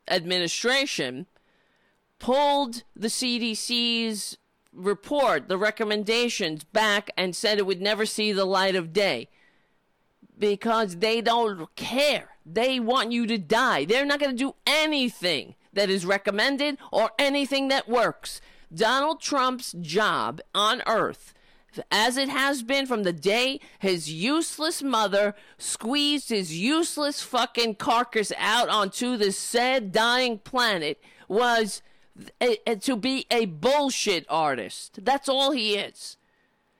administration pulled the CDC's report, the recommendations back, and said it would never see the light of day because they don't care. They want you to die. They're not going to do anything that is recommended or anything that works. Donald Trump's job on earth as it has been from the day his useless mother squeezed his useless fucking carcass out onto this sad dying planet, was to be a bullshit artist. That's all he is.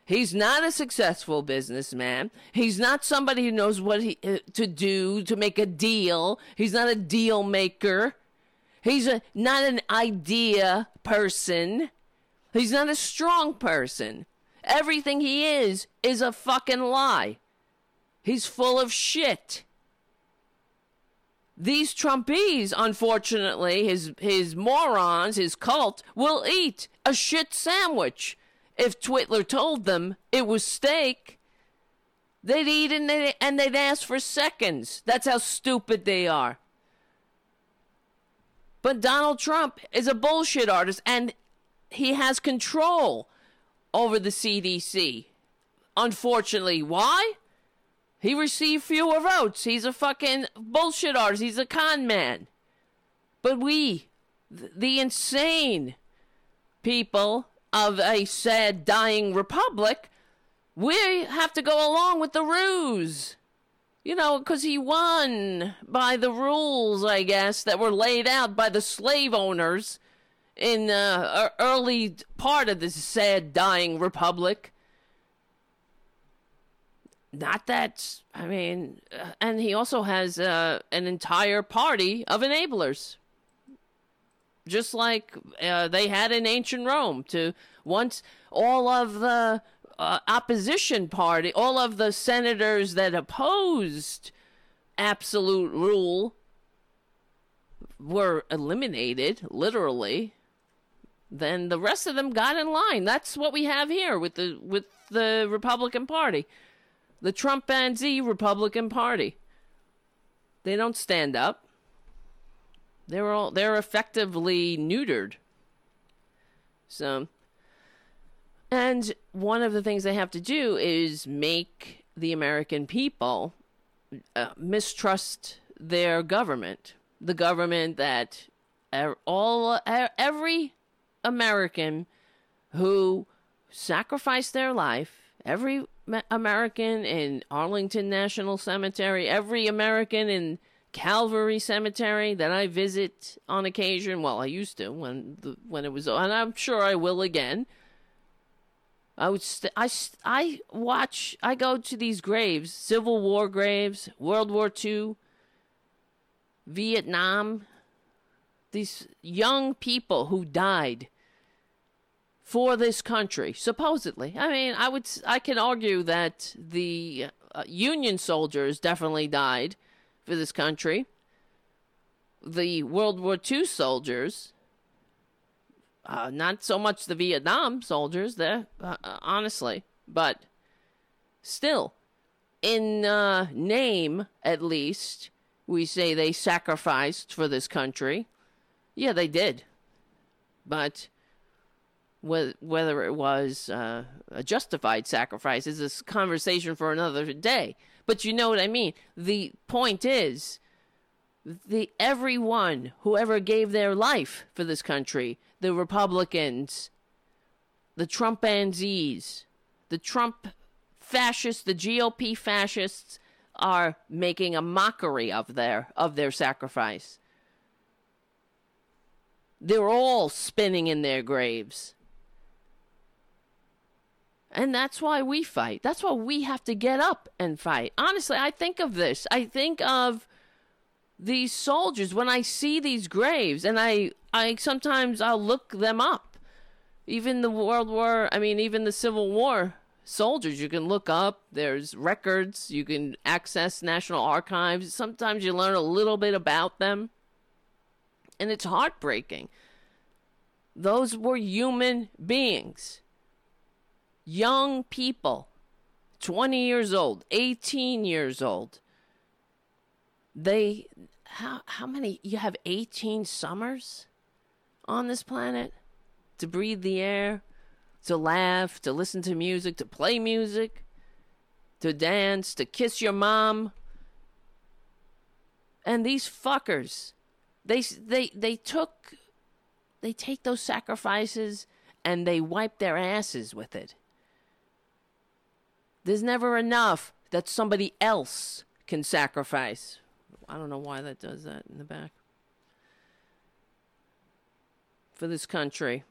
He's not a successful businessman. He's not somebody who knows what he, uh, to do to make a deal. He's not a deal maker. He's a, not an idea person. He's not a strong person. Everything he is is a fucking lie. He's full of shit. These Trumpies, unfortunately, his his morons, his cult, will eat a shit sandwich if Twitler told them it was steak, they'd eat and they'd, and they'd ask for seconds. That's how stupid they are. But Donald Trump is a bullshit artist and he has control over the CDC. Unfortunately, why? He received fewer votes. He's a fucking bullshit artist. He's a con man. But we, the insane people of a sad, dying republic, we have to go along with the ruse. You know, because he won by the rules, I guess, that were laid out by the slave owners in the uh, early part of this sad, dying republic. Not that, I mean, uh, and he also has uh, an entire party of enablers just like uh, they had in ancient Rome. To once all of the uh, opposition party, all of the senators that opposed absolute rule were eliminated, literally. Then the rest of them got in line. That's what we have here with the with the Republican Party, the Trumpanzee Republican Party. They don't stand up. They're all they're effectively neutered. So and one of the things they have to do is make the American people uh, mistrust their government. The government that all every American who sacrificed their life, every American in Arlington National Cemetery, every American in Calvary Cemetery that I visit on occasion. Well, I used to when the when it was, and I'm sure I will again. I would st- I st- I watch I go to these graves, Civil War graves, World War II, Vietnam. These young people who died for this country, supposedly. I mean, I would I can argue that the uh, Union soldiers definitely died for this country. The World War II soldiers, uh, not so much the Vietnam soldiers, there, uh, honestly, but still, in uh, name at least, we say they sacrificed for this country. Yeah, they did. But whether it was uh, a justified sacrifice is a conversation for another day. But you know what I mean. The point is, the everyone who ever gave their life for this country, the Republicans, the Trumpanzees, the Trump fascists, the GOP fascists are making a mockery of their of their sacrifice. They're all spinning in their graves. And that's why we fight. That's why we have to get up and fight. Honestly, I think of this. I think of these soldiers when I see these graves and I I sometimes I'll look them up. Even the World War, I mean even the Civil War soldiers you can look up. There's records, you can access National Archives. Sometimes you learn a little bit about them. And it's heartbreaking. Those were human beings young people, 20 years old, 18 years old, they, how, how many, you have 18 summers on this planet to breathe the air, to laugh, to listen to music, to play music, to dance, to kiss your mom. And these fuckers, they, they, they took, they take those sacrifices and they wipe their asses with it. There's never enough that somebody else can sacrifice. I don't know why that does that in the back. For this country.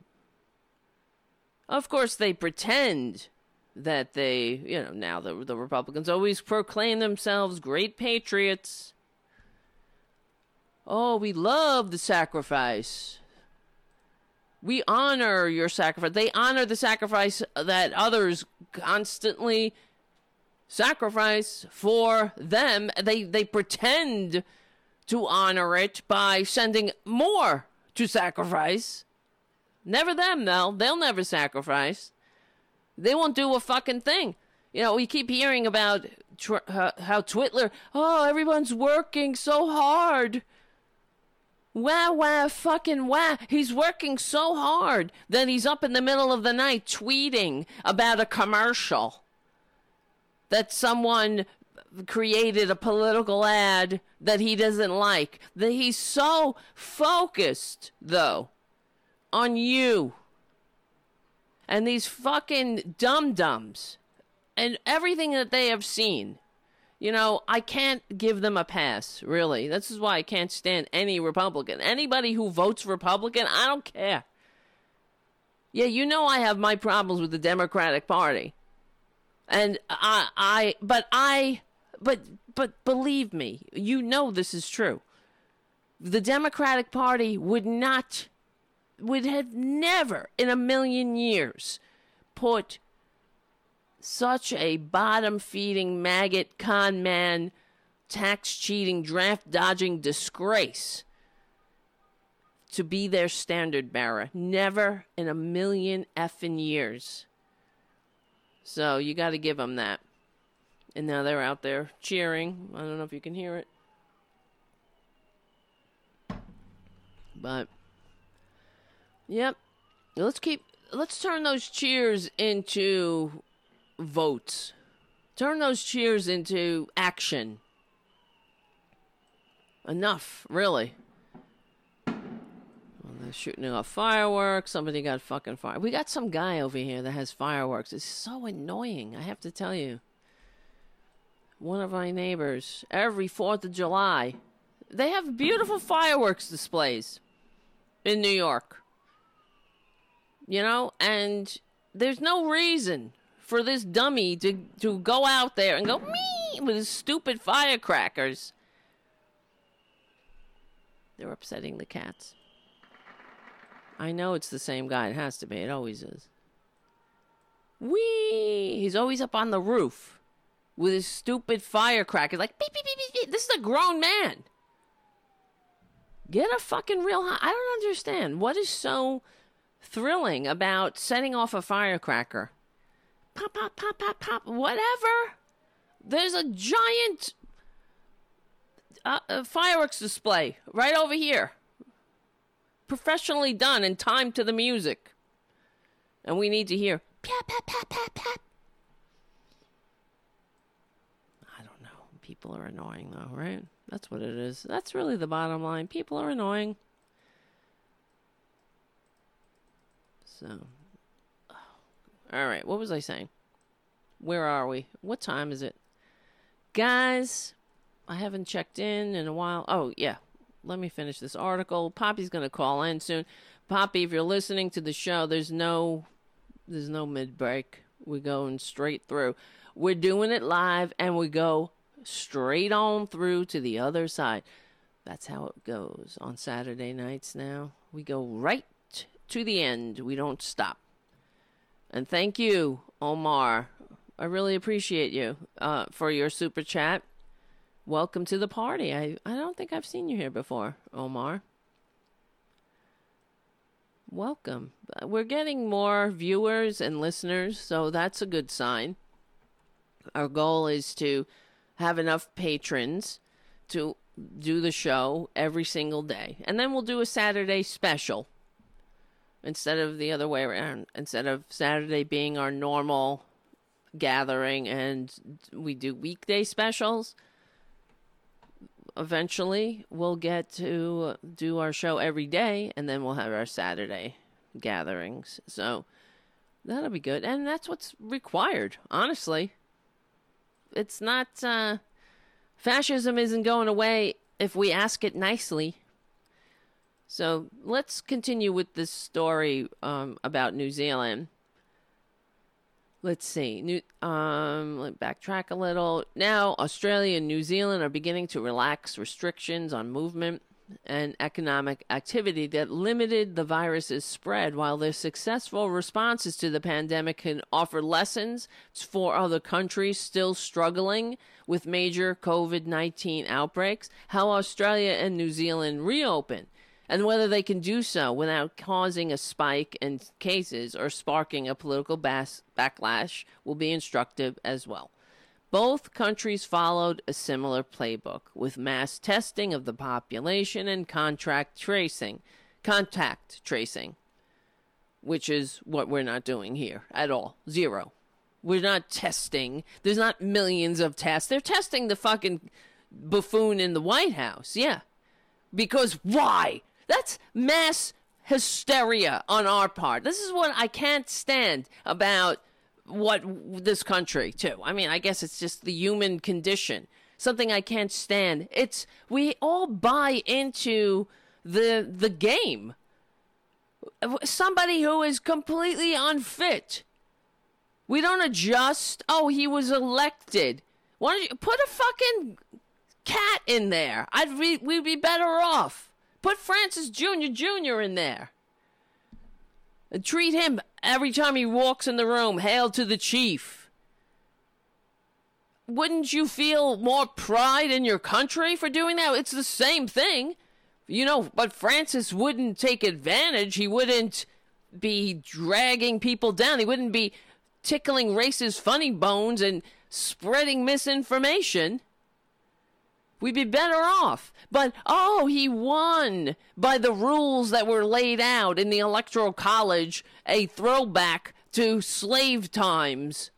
Of course, they pretend that they, you know, now the, the Republicans always proclaim themselves great patriots. Oh, we love the sacrifice. We honor your sacrifice. They honor the sacrifice that others constantly sacrifice for them. They they pretend to honor it by sending more to sacrifice. Never them though. They'll never sacrifice. They won't do a fucking thing. You know, we keep hearing about tr- how, how Twitler, oh, everyone's working so hard. Wah, wah, fucking wah. He's working so hard that he's up in the middle of the night tweeting about a commercial that someone created a political ad that he doesn't like. That he's so focused, though, on you and these fucking dum dums and everything that they have seen. You know, I can't give them a pass, really. This is why I can't stand any Republican. Anybody who votes Republican, I don't care. Yeah, you know I have my problems with the Democratic Party. And I I but I but but believe me, you know this is true. The Democratic Party would not would have never in a million years put such a bottom feeding maggot con man tax cheating draft dodging disgrace to be their standard bearer. Never in a million effing years. So you got to give them that. And now they're out there cheering. I don't know if you can hear it. But Yep. Let's keep let's turn those cheers into votes. Turn those cheers into action. Enough, really. Well, they're shooting off fireworks. Somebody got fucking fire. We got some guy over here that has fireworks. It's so annoying, I have to tell you. One of my neighbors, every 4th of July, they have beautiful fireworks displays in New York you know, and there's no reason for this dummy to to go out there and go me with his stupid firecrackers. They're upsetting the cats. I know it's the same guy. It has to be. It always is. Wee! He's always up on the roof with his stupid firecrackers. Like beep beep beep beep. This is a grown man. Get a fucking real. I don't understand. What is so thrilling about setting off a firecracker. Pop, pop, pop, pop, pop, whatever. There's a giant uh, fireworks display right over here. Professionally done and timed to the music. And we need to hear pap, pap, pap, pap, pap. I don't know. People are annoying, though, right? That's what it is. That's really the bottom line. People are annoying. So. All right. What was I saying? Where are we? What time is it? Guys, I haven't checked in in a while. Oh, yeah. Let me finish this article. Poppy's going to call in soon. Poppy, if you're listening to the show, there's no there's no mid break. We're going straight through. We're doing it live and we go straight on through to the other side. That's how it goes on Saturday nights now. We go right to the end. We don't stop. And thank you, Omar. I really appreciate you uh, for your super chat. Welcome to the party. I, I don't think I've seen you here before, Omar. Welcome. We're getting more viewers and listeners, so that's a good sign. Our goal is to have enough patrons to do the show every single day. And then we'll do a Saturday special instead of the other way around. Instead of Saturday being our normal gathering and we do weekday specials, eventually we'll get to do our show every day and then we'll have our Saturday gatherings. So that'll be good. And that's what's required, honestly. It's not, uh, fascism isn't going away if we ask it nicely. So let's continue with this story um, about New Zealand. Let's see. New, um, let backtrack a little. Now, Australia and New Zealand are beginning to relax restrictions on movement and economic activity that limited the virus's spread, while their successful responses to the pandemic can offer lessons for other countries still struggling with major COVID 19 outbreaks. How Australia and New Zealand reopen and whether they can do so without causing a spike in cases or sparking a political bas- backlash will be instructive as well. Both countries followed a similar playbook with mass testing of the population and contract tracing, contact tracing, which is what we're not doing here at all. Zero. We're not testing. There's not millions of tests. They're testing the fucking buffoon in the White House. Yeah. Because why? That's mass hysteria on our part. This is what I can't stand about what this country too. I mean, I guess it's just the human condition. Something I can't stand. It's we all buy into the the game. Somebody who is completely unfit. We don't adjust. Oh, he was elected. Why don't you put a fucking cat in there? I'd re- we'd be better off. Put Francis Jr. Jr. in there. And treat him every time he walks in the room. Hail to the chief. Wouldn't you feel more pride in your country for doing that? It's the same thing. You know, but Francis wouldn't take advantage. He wouldn't be dragging people down. He wouldn't be tickling racist funny bones and spreading misinformation. We'd be better off. But, oh, he won by the rules that were laid out in the Electoral College, a throwback to slave times.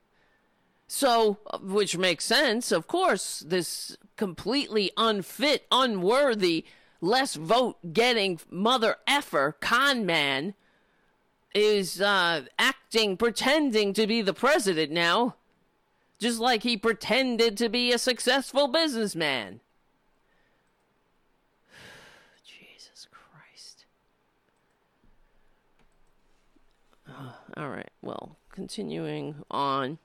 So, which makes sense, of course, this completely unfit, unworthy, less vote getting mother effer con man is uh, acting, pretending to be the president now, just like he pretended to be a successful businessman. All right, well, continuing on.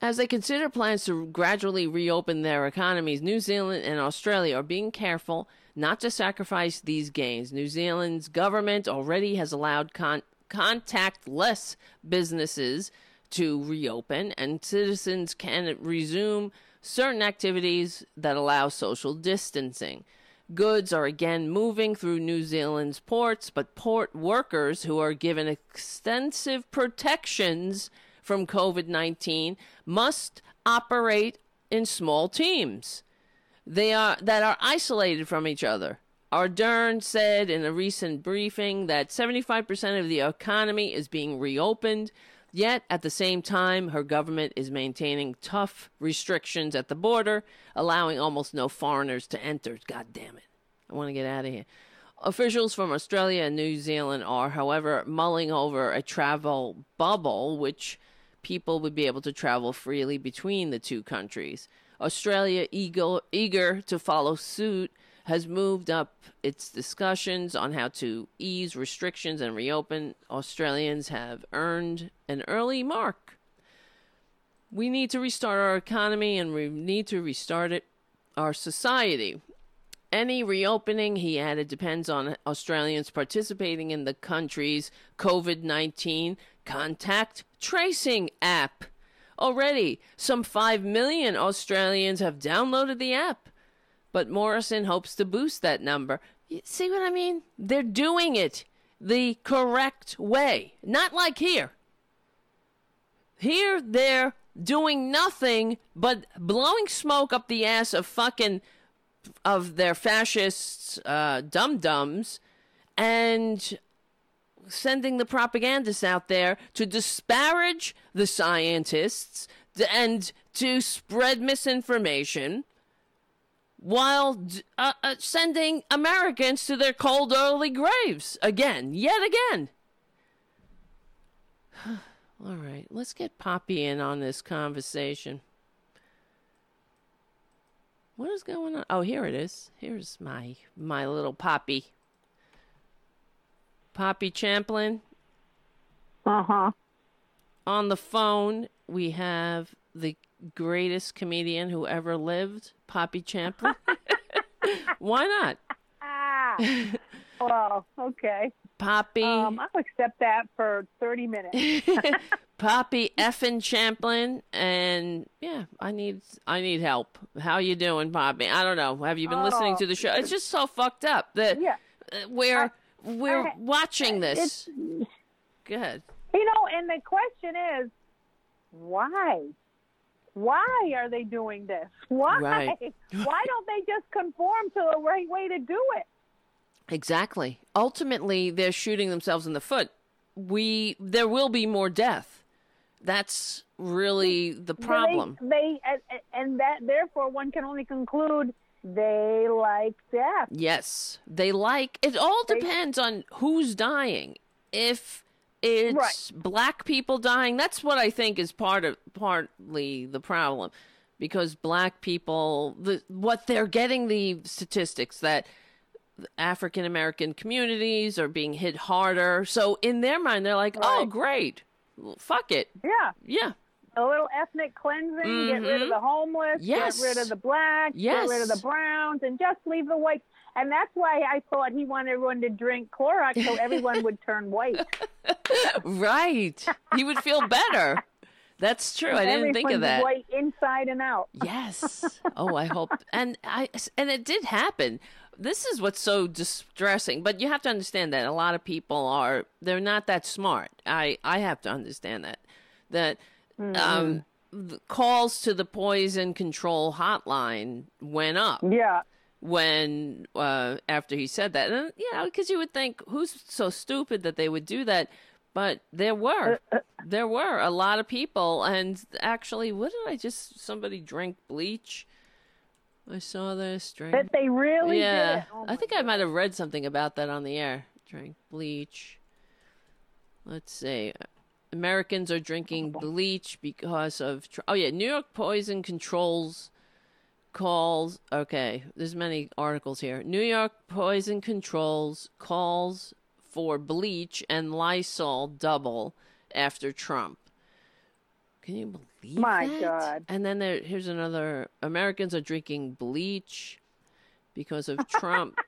As they consider plans to gradually reopen their economies, New Zealand and Australia are being careful not to sacrifice these gains. New Zealand's government already has allowed con- contactless businesses to reopen, and citizens can resume certain activities that allow social distancing. Goods are again moving through New Zealand's ports, but port workers who are given extensive protections from COVID 19 must operate in small teams. They are that are isolated from each other. Ardern said in a recent briefing that 75% of the economy is being reopened, yet at the same time, her government is maintaining tough restrictions at the border, allowing almost no foreigners to enter. God damn it. I want to get out of here. Officials from Australia and New Zealand are, however, mulling over a travel bubble, which people would be able to travel freely between the two countries. Australia, eager, eager to follow suit, has moved up its discussions on how to ease restrictions and reopen. Australians have earned an early mark. We need to restart our economy and we need to restart it, our society. Any reopening, he added, depends on Australians participating in the country's COVID 19 contact tracing app. Already, some 5 million Australians have downloaded the app, but Morrison hopes to boost that number. You see what I mean? They're doing it the correct way, not like here. Here, they're doing nothing but blowing smoke up the ass of fucking of their fascists, uh, dum dums, and sending the propagandists out there to disparage the scientists and to spread misinformation while uh, uh, sending Americans to their cold early graves again, yet again. All right, let's get Poppy in on this conversation. What is going on? Oh, here it is. Here's my my little Poppy. Poppy Champlin.
Uh huh.
On the phone, we have the greatest comedian who ever lived, Poppy Champlin. Why not?
Ah. well, okay.
Poppy.
Um, I'll accept that for 30 minutes.
Poppy effing Champlin, and yeah, I need I need help. How you doing, Poppy? I don't know. Have you been listening
Oh.
to the show? It's just so fucked up that
Yeah.
uh, we're we're
I-
watching this. Good.
you know, and the question is, why? Why are they doing this? Why?
Right.
Why don't they just conform to the right way to do it?
Exactly. Ultimately, they're shooting themselves in the foot. We there will be more death. That's really the problem.
They, and, and that therefore one can only conclude they like death.
Yes, they like it. All
They-
depends on who's dying. If it's black people dying, that's what I think is part of partly the problem, because black people, the what they're getting the statistics that African American communities are being hit harder. So in their mind, they're like, "Oh, great, Well, fuck it,
Yeah,
yeah,
a little ethnic cleansing. Get rid of the homeless.
Mm-hmm. Yes.
Get rid of the blacks.
Yes.
Get rid of the browns, and just leave the whites. And that's why I thought he wanted everyone to drink Clorox so everyone would turn white.
right." he would feel better. That's true. I didn't think of that.
White inside and out.
Yes. Oh, I hope. And I and it did happen. This is what's so distressing. But you have to understand that a lot of people are they're not that smart. I I have to understand that that um the calls to the poison control hotline went up
Yeah.
When uh after he said that. And you know, cuz you would think who's so stupid that they would do that. But there were there were a lot of people and actually what did I just somebody drink bleach? I saw this drink.
That they really
yeah.
Oh
I think I might have read something about that on the air. Drink bleach. Let's see. Americans are drinking bleach because of Oh yeah, New York Poison Controls calls okay, there's many articles here. New York Poison Controls calls for bleach and Lysol double after Trump. Can you believe
My
that?
God.
And then there here's another Americans are drinking bleach because of Trump.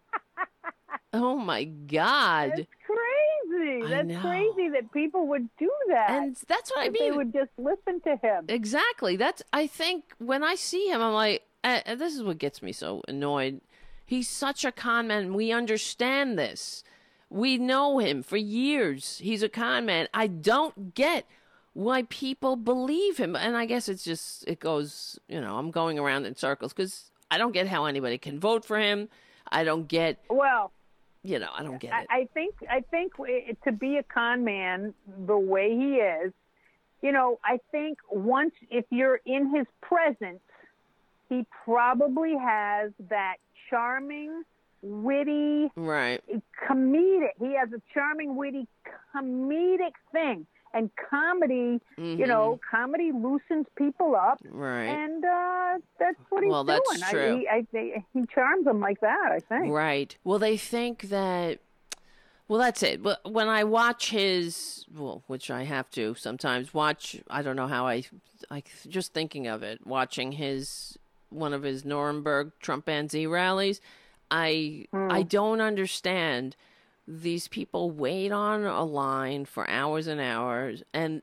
oh my god.
It's crazy.
I
That's
know.
crazy that people would do that.
And that's what I
mean. they would just listen to him.
Exactly. That's I think when I see him, I'm like, and this is what gets me so annoyed. He's such a con man. We understand this. We know him for years. He's a con man. I don't get why people believe him, and I guess it's just it goes. You know, I'm going around in circles because I don't get how anybody can vote for him. I don't get.
Well,
You know, I don't get it.
I think I think to be a con man the way he is, you know, I think once if you're in his presence, he probably has that charming, witty,
Right.
comedic. He has a charming, witty, comedic thing. And comedy, you know,
Mm-hmm.
comedy loosens people up,
Right.
and uh, that's what he's
Well, that's
doing.
true.
I, he, I, he charms them like that. I think.
Right. Well, they think that. Well, that's it. When I watch his, well, which I have to sometimes watch. I don't know how I, I just thinking of it, watching his one of his Nuremberg Trumpanzee rallies. I I hmm. don't understand. These people wait on a line for hours and hours, and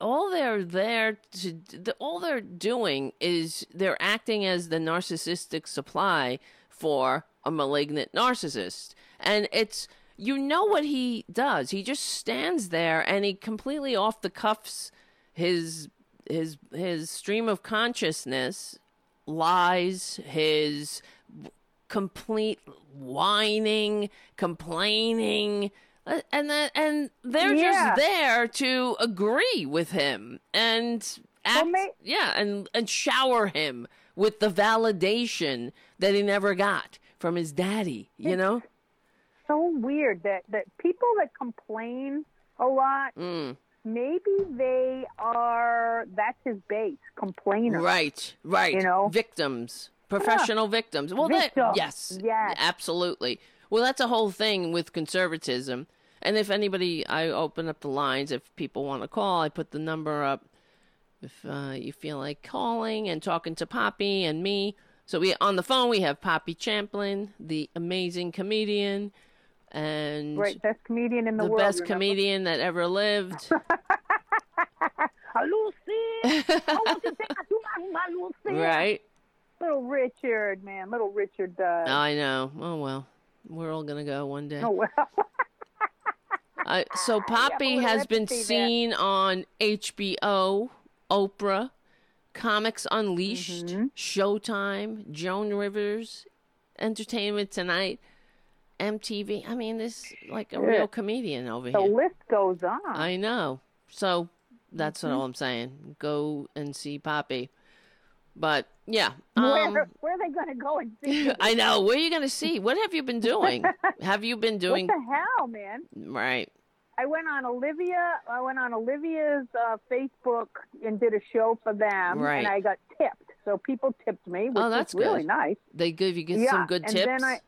all they're there to the, all they're doing is they're acting as the narcissistic supply for a malignant narcissist and it's you know what he does he just stands there and he completely off the cuffs his his his stream of consciousness lies his complete whining complaining uh, and then and they're
Yeah.
just there to agree with him and act,
may-
yeah and and shower him with the validation that he never got from his daddy you know
so weird that that people that complain a lot
Mm.
Maybe they are that's his base complainers
right right.
You know?
victims. Professional victims. Well that yes.
Yes.
absolutely. Well that's a whole thing with conservatism. And if anybody i open up the lines if people want to call i put the number up. If uh, you feel like calling and talking to Poppy and me. So we on the phone we have Poppy Champlin, the amazing comedian, and
right best comedian in the,
the
world
best
remember?
comedian that ever lived.
Lucy. oh, what you think I do my, my Lucy?
Right.
Little Richard, man. Little Richard died.
I know. Oh well, we're all gonna go one day.
oh, well.
Uh, so Poppy
little
has been seen on HBO, Oprah, Comics Unleashed,
Mm-hmm.
Showtime, Joan Rivers, Entertainment Tonight, MTV. I mean, this like a real comedian over
the
here.
The list goes on.
I know. So that's
Mm-hmm.
all I'm saying. Go and see Poppy. But yeah,
where,
um,
where are they going to go and see?
I know. Where are you going to see? What have you been doing? have you been doing?
what the hell, man?
right?
I went on Olivia. I went on Olivia's uh, Facebook and did a show for them,
Right.
and I got tipped. So people tipped me, which
Oh, that's
was really nice.
They give you get
yeah,
some good
and
tips.
then I,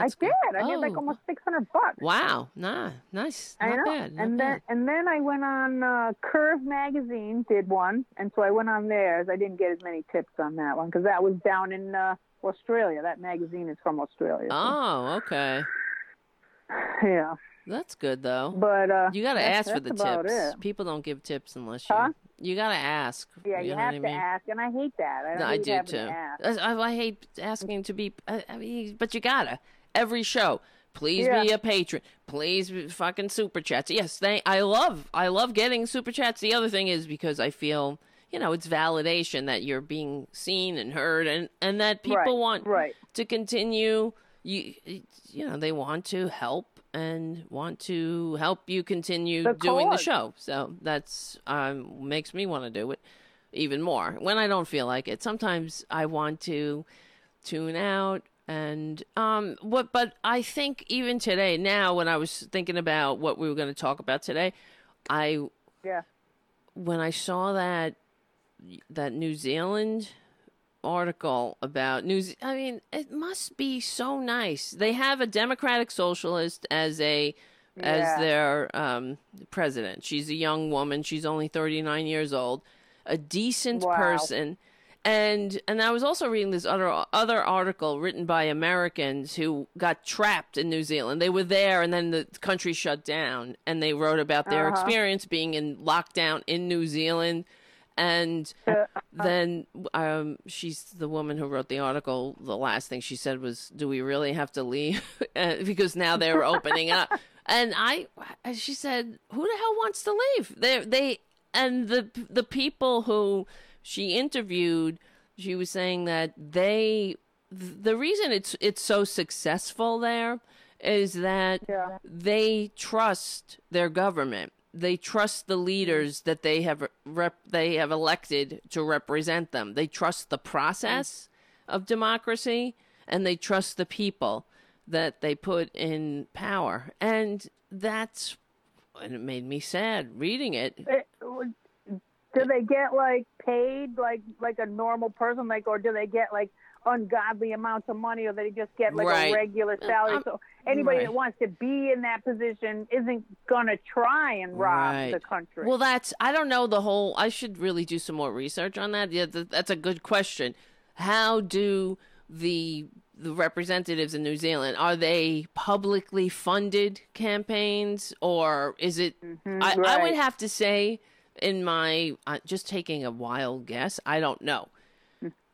I did. I did like
Oh,
almost six hundred bucks.
Wow, nah, nice,
I know.
bad, not
and
bad.
then and then I went on uh, Curve magazine, did one, and so I went on theirs. I didn't get as many tips on that one because that was down in uh, Australia. That magazine is from Australia. so-
Oh, okay,
yeah,
that's good though.
but uh,
You got to ask for the tips.
it.
People don't give tips unless you.
Huh?
You got to ask.
Yeah,
you
you,
know
have to
mean?
ask, and I hate that. I,
No, I do too.
to ask.
I, I hate asking to be. I mean, but you gotta every show. Please be a patron. Please be fucking super chats. Yes, thank. I love. I love getting super chats. The other thing is because I feel you know it's validation that you're being seen and heard, and and that people
Right,
want
right.
to continue. You you know they want to help and want to help you continue
The
doing the show. So that's um makes me want to do it even more when I don't feel like it. Sometimes I want to tune out and um what but I think even today now when I was thinking about what we were going to talk about today, I
Yeah.
when I saw that that New Zealand article about New Ze- I mean, it must be so nice. They have a democratic socialist as a as their um, president. She's a young woman. She's only 39 years old. A decent
Wow.
person. And and I was also reading this other other article written by Americans who got trapped in New Zealand. They were there and then the country shut down and they wrote about their
Uh-huh.
experience being in lockdown in New Zealand and then um, she's the woman who wrote the article. The last thing she said was, "Do we really have to leave?" Uh, because now they're opening up. And I, she said, "Who the hell wants to leave?" They, they, and the the people who she interviewed, she was saying that they, the reason it's it's so successful there is that
Yeah.
they trust their government. They trust the leaders that they have rep- they have elected to represent them. They trust the process of democracy and they trust the people that they put in power. And that's and it made me sad reading it.
It- do they get like paid like like a normal person, like, or do they get like ungodly amounts of money, or they just get like
Right.
a regular salary?
Um,
so anybody
right.
that wants to be in that position isn't gonna try and rob
Right.
the country.
Well, that's I don't know the whole. I should really do some more research on that. Yeah, th- that's a good question. How do the the representatives in New Zealand are they publicly funded campaigns or is it? I, I would have to say, in my uh, just taking a wild guess, I don't know,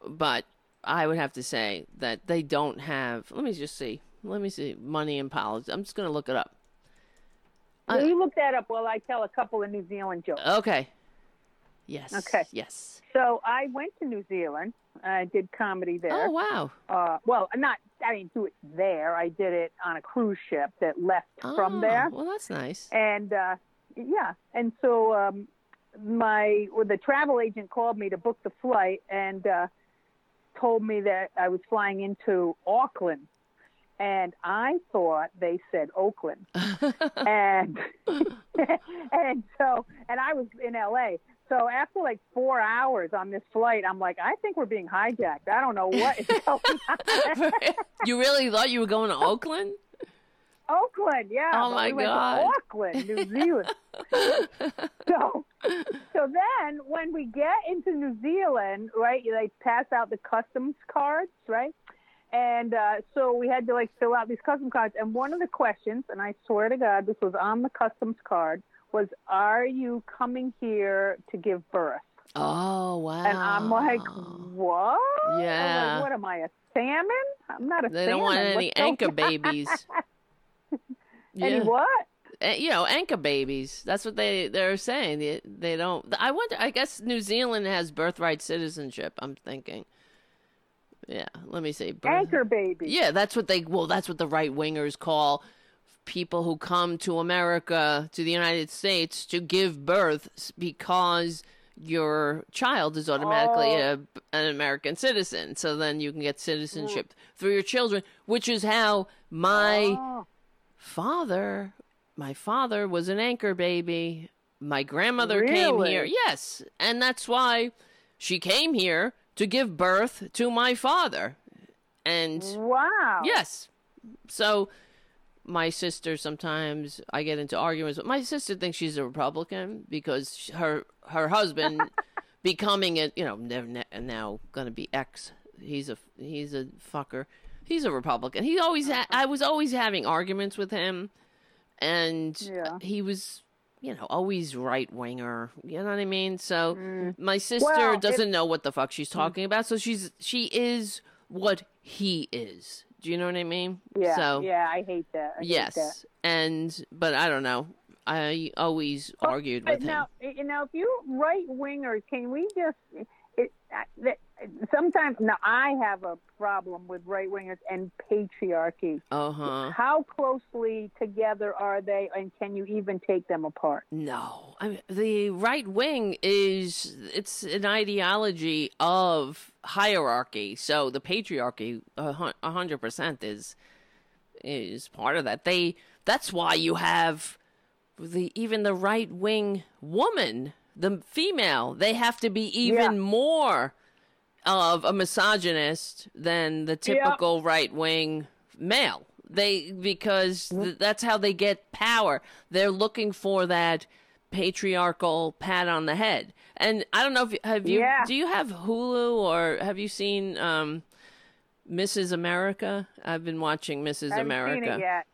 but I would have to say that they don't have. Let me just see. Let me see. Money in politics. I'm just going to look it up.
Will you look that up while I tell a couple of New Zealand jokes.
Okay. Yes.
Okay.
Yes.
So I went to New Zealand. I did comedy there.
Oh wow.
uh, well, not I didn't do it there. I did it on a cruise ship that left from
Oh,
there.
Well, that's nice.
And uh, yeah, and so um, my well, the travel agent called me to book the flight and uh, told me that I was flying into Auckland, and I thought they said Oakland, and and so and I was in L.A. So after like four hours on this flight, I'm like, I think we're being hijacked. I don't know what is going on.
you really thought you were going to Oakland?
Oakland, yeah.
Oh, my
we went
God.
To Auckland, New Zealand. so, so then when we get into New Zealand, right? They pass out the customs cards, right? And uh, so we had to like fill out these customs cards. And one of the questions, and I swear to God, this was on the customs card, was, "Are you coming here to give birth?"
Oh wow!
And I'm like, "What?
Yeah.
like, what am I, a salmon? I'm not a
They
salmon.
don't want any
What's
anchor babies.
Any
Yeah.
what?
You know, anchor babies. That's what they they're saying. They, they don't. I wonder. I guess New Zealand has birthright citizenship. I'm thinking. Yeah, let me see. Birth-
Anchor baby.
Yeah, that's what they. Well, that's what the right wingers call people who come to America to the United States to give birth because your child is automatically oh. a, an American citizen. So then you can get citizenship mm. through your children, which is how my
Oh,
father my father was an anchor baby. My grandmother came here. Yes and that's why she came here to give birth to my father. And
wow.
yes so my sister sometimes i get into arguments but my sister thinks she's a republican because her her husband becoming a you know now gonna be ex he's a he's a fucker he's a republican he always ha- i was always having arguments with him and
Yeah.
he was you know always right winger you know what i mean so my sister
Mm. Well,
doesn't know what the fuck she's talking about so she's she is what he is do you know what i mean
Yeah.
so
yeah, I hate that. I hate that.
yes and but i don't know i always argued with him
now, you know, if you right wingers, can we just? It, that, sometimes now I have a problem with right wingers and patriarchy.
uh-huh
How closely together are they, and can you even take them apart?
No, I mean the right wing is it's an ideology of hierarchy. So the patriarchy, a hundred percent, is is part of that. They that's why you have the even the right wing woman, the female, they have to be even
Yeah.
more of a misogynist than the typical right wing male. They because th- that's how they get power. They're looking for that patriarchal pat on the head. And I don't know if have you
Yeah.
do you have Hulu or have you seen um Mrs. America? I've been watching Mrs. America.
I seen it yet.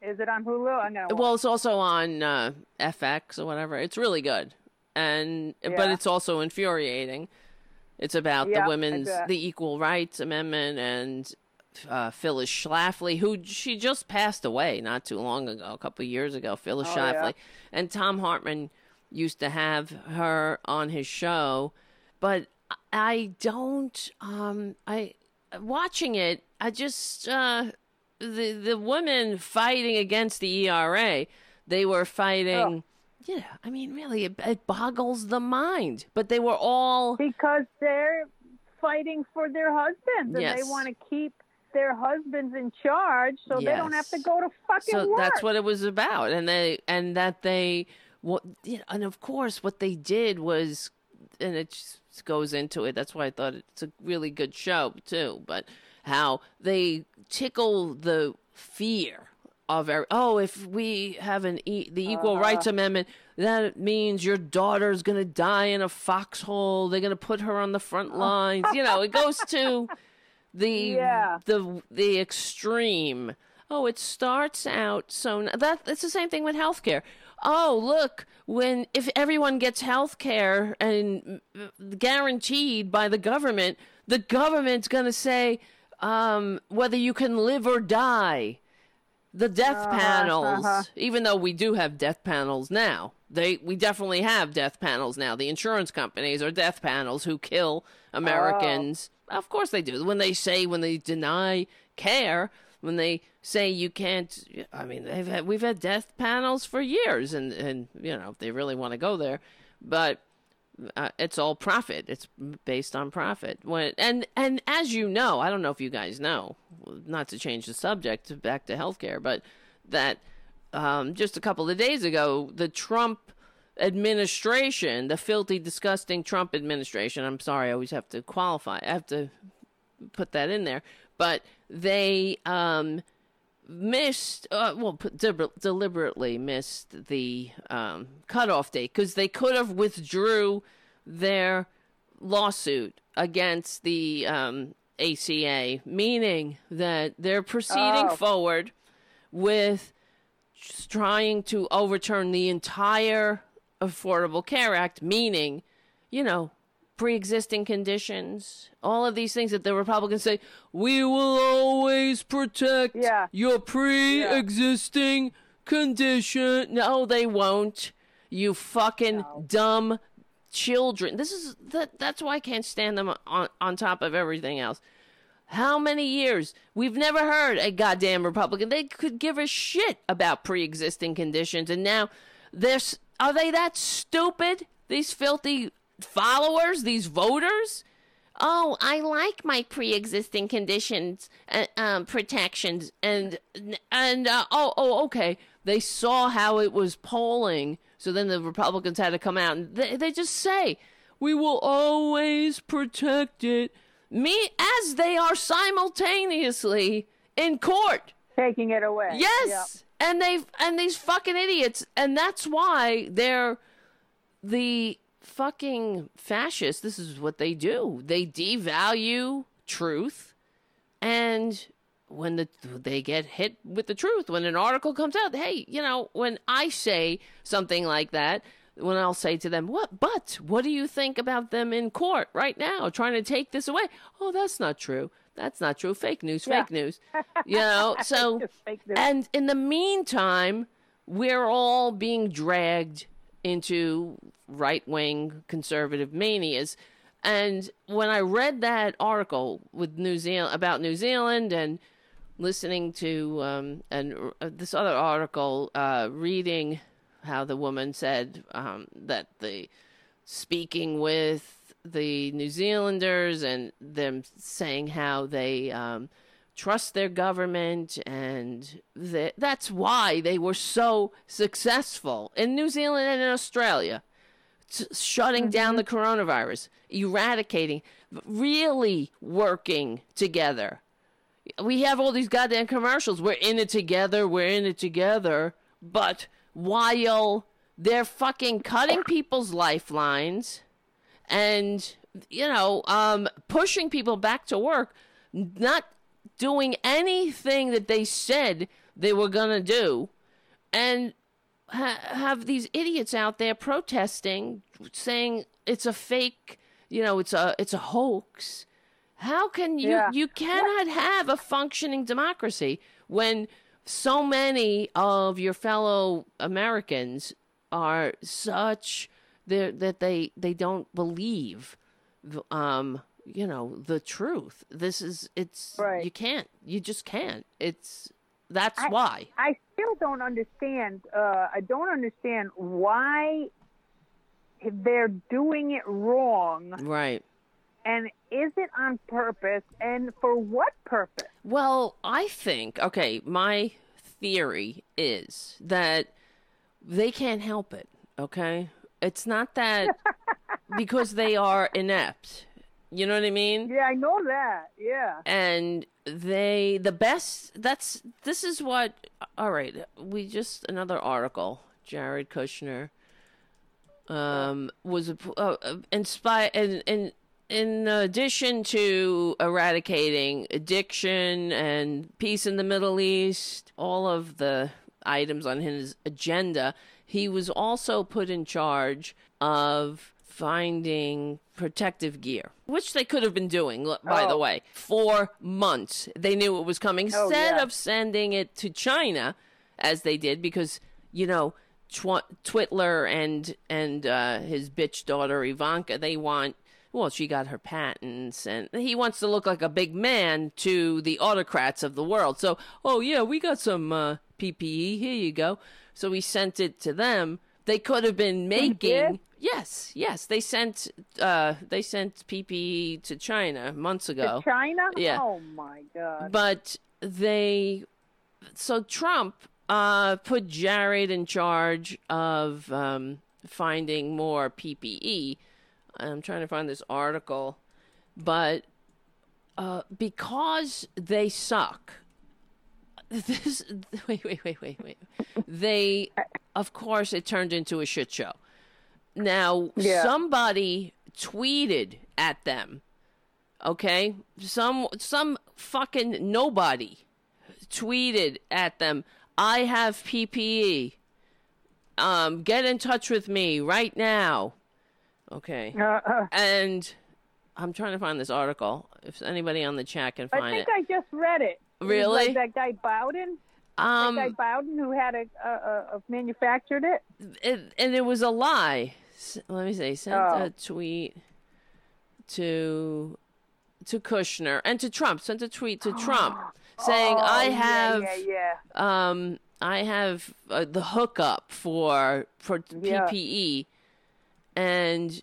Is it on Hulu? I'm gonna.
Well, it's also on uh, FX or whatever. It's really good, and but it's also infuriating. It's about
Yeah,
the women's the Equal Rights Amendment and uh, Phyllis Schlafly, who she just passed away not too long ago, a couple of years ago. Phyllis
Oh, yeah.
Schlafly and Thom Hartmann used to have her on his show, but I don't. Um, I watching it. I just uh, the the women fighting against the ERA. They were fighting. Yeah, I mean, really, it, it boggles the mind. But they were all
because they're fighting for their husbands, and
Yes.
they want to keep their husbands in charge, so they don't have to go to fucking
so
work.
that's what it was about and they and that they what you know, and of course what they did was and it just goes into it that's why i thought it's a really good show too but how they tickle the fear of every, oh if we have an e- the equal
Uh-huh.
rights amendment that means your daughter's going to die in a foxhole they're going to put her on the front lines you know it goes to the
Yeah.
the the extreme. Oh, it starts out so that it's the same thing with healthcare. Oh, look, when if everyone gets healthcare and mm, guaranteed by the government, the government's going to say um, whether you can live or die. The death panels,
uh-huh.
even though we do have death panels now, they we definitely have death panels now. The insurance companies are death panels who kill Americans. Of course they do. When they say when they deny care, when they say you can't, I mean they've had we've had death panels for years, and and you know if they really want to go there, but uh, it's all profit. It's based on profit. When and and as you know, I don't know if you guys know, not to change the subject back to healthcare, but that um, just a couple of days ago, the Trump administration, the filthy, disgusting Trump administration. I'm sorry, I always have to qualify. I have to put that in there, but they um, missed, uh, well, de- deliberately missed the um, cutoff date because they could have withdrew their lawsuit against the um, ACA, meaning that they're proceeding
Oh.
forward with trying to overturn the entire Affordable Care Act, meaning, you know, pre existing conditions, all of these things that the Republicans say, we will always protect
Yeah.
your pre existing condition. No, they won't. You fucking dumb children. This is that that's why I can't stand them on on top of everything else. How many years? We've never heard a goddamn Republican. They could give a shit about pre-existing conditions, and now they're are they that stupid? These filthy followers, these voters. Oh, I like my pre-existing conditions uh, um, protections, and and uh, oh oh okay. They saw how it was polling, so then the Republicans had to come out and they, they just say, "We will always protect it." Me as they are simultaneously in court.
Taking it away.
Yes. And they've and these fucking idiots and that's why they're the fucking fascists. This is what they do. They devalue truth and when the they get hit with the truth when an article comes out, hey, you know, when I say something like that, when I'll say to them, "What? But what do you think about them in court right now trying to take this away?" Oh, that's not true. That's not true. Fake news.
Yeah.
Fake news. You know. So, and in the meantime, we're all being dragged into right wing conservative manias. And when I read that article with New Zealand about New Zealand and listening to um, and uh, this other article, uh, reading how the woman said um, that the speaking with the New Zealanders and them saying how they um, trust their government and that that's why they were so successful in New Zealand and in Australia t- shutting down the coronavirus, eradicating, really working together. We have all these goddamn commercials. We're in it together. We're in it together. But while they're fucking cutting people's lifelines and, you know, um, pushing people back to work, not doing anything that they said they were going to do, and ha- have these idiots out there protesting, saying it's a fake, you know, it's a it's a hoax. How can you
Yeah.
you cannot have a functioning democracy when so many of your fellow Americans are such that they they don't believe um you know the truth this is it's
Right.
you can't you just can't it's that's
I-
why
I still don't understand. Uh, I don't understand why they're doing it wrong,
right
and is it on purpose, and for what purpose?
Well, I think, okay, my theory is that they can't help it, okay? It's not that because they are inept. You know what I mean?
Yeah, I know that. Yeah.
and they the best that's this is what all right we just another article jared kushner um was uh, uh, inspired and in in addition to eradicating addiction and peace in the middle east all of the items on his agenda he was also put in charge of finding protective gear, which they could have been doing, by the
Oh.
way, for months. They knew it was coming.
Oh,
Instead
yeah.
of sending it to China, as they did, because, you know, Tw- Twitler and and uh, his bitch daughter Ivanka, they want. Well, she got her patents, and he wants to look like a big man to the autocrats of the world. So, oh yeah, we got some uh, PPE. Here you go. So we sent it to them. They could have been making. Yes, yes. They sent uh they sent PPE to China months ago.
To China?
Yeah.
Oh my God.
But they so Trump uh put Jared in charge of um finding more PPE. I'm trying to find this article, but uh because they suck. This wait wait wait wait wait. They of course it turned into a shit show. Now
Yeah.
somebody tweeted at them okay some some fucking nobody tweeted at them I have PPE. Um, get in touch with me right now. Okay.
Uh, uh,
And I'm trying to find this article. If anybody on the chat can find it.
I think
it.
I just read it.
Really?
Like that guy Bowden.
um,
that guy Bowden who had a, a, a, a manufactured it.
it, and it was a lie. Let me say Sent
Oh.
a tweet to to Kushner and to Trump. Sent a tweet to Trump saying,
Oh,
"I have
Yeah, yeah.
um I have uh, the hookup for for
Yeah.
PPE and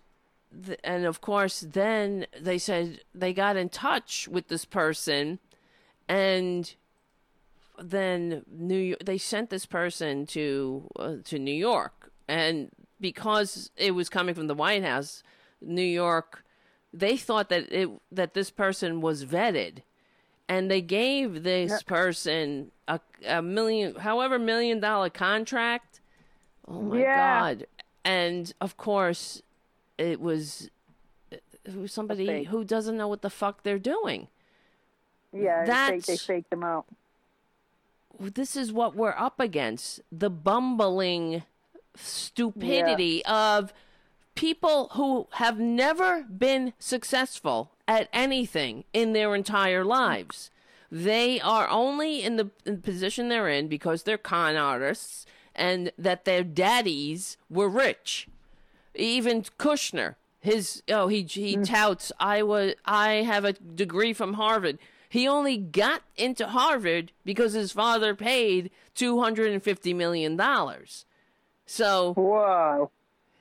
th- and of course then they said they got in touch with this person and then New York, they sent this person to uh, to New York and because it was coming from the White House New York they thought that it that this person was vetted. And they gave this person a, a million however million dollar contract. Oh my
Yeah.
god. And of course it was uh, it was somebody who doesn't know what the fuck they're doing.
Yeah, they,
That's-
they faked them out.
this is what we're up against the bumbling stupidity of people who have never been successful at anything in their entire lives. They are only in the, in the position they're in because they're con artists and that their daddies were rich. Even Kushner, his oh he he mm. touts I was I have a degree from Harvard. He only got into Harvard because his father paid two hundred and fifty million dollars. So
Whoa.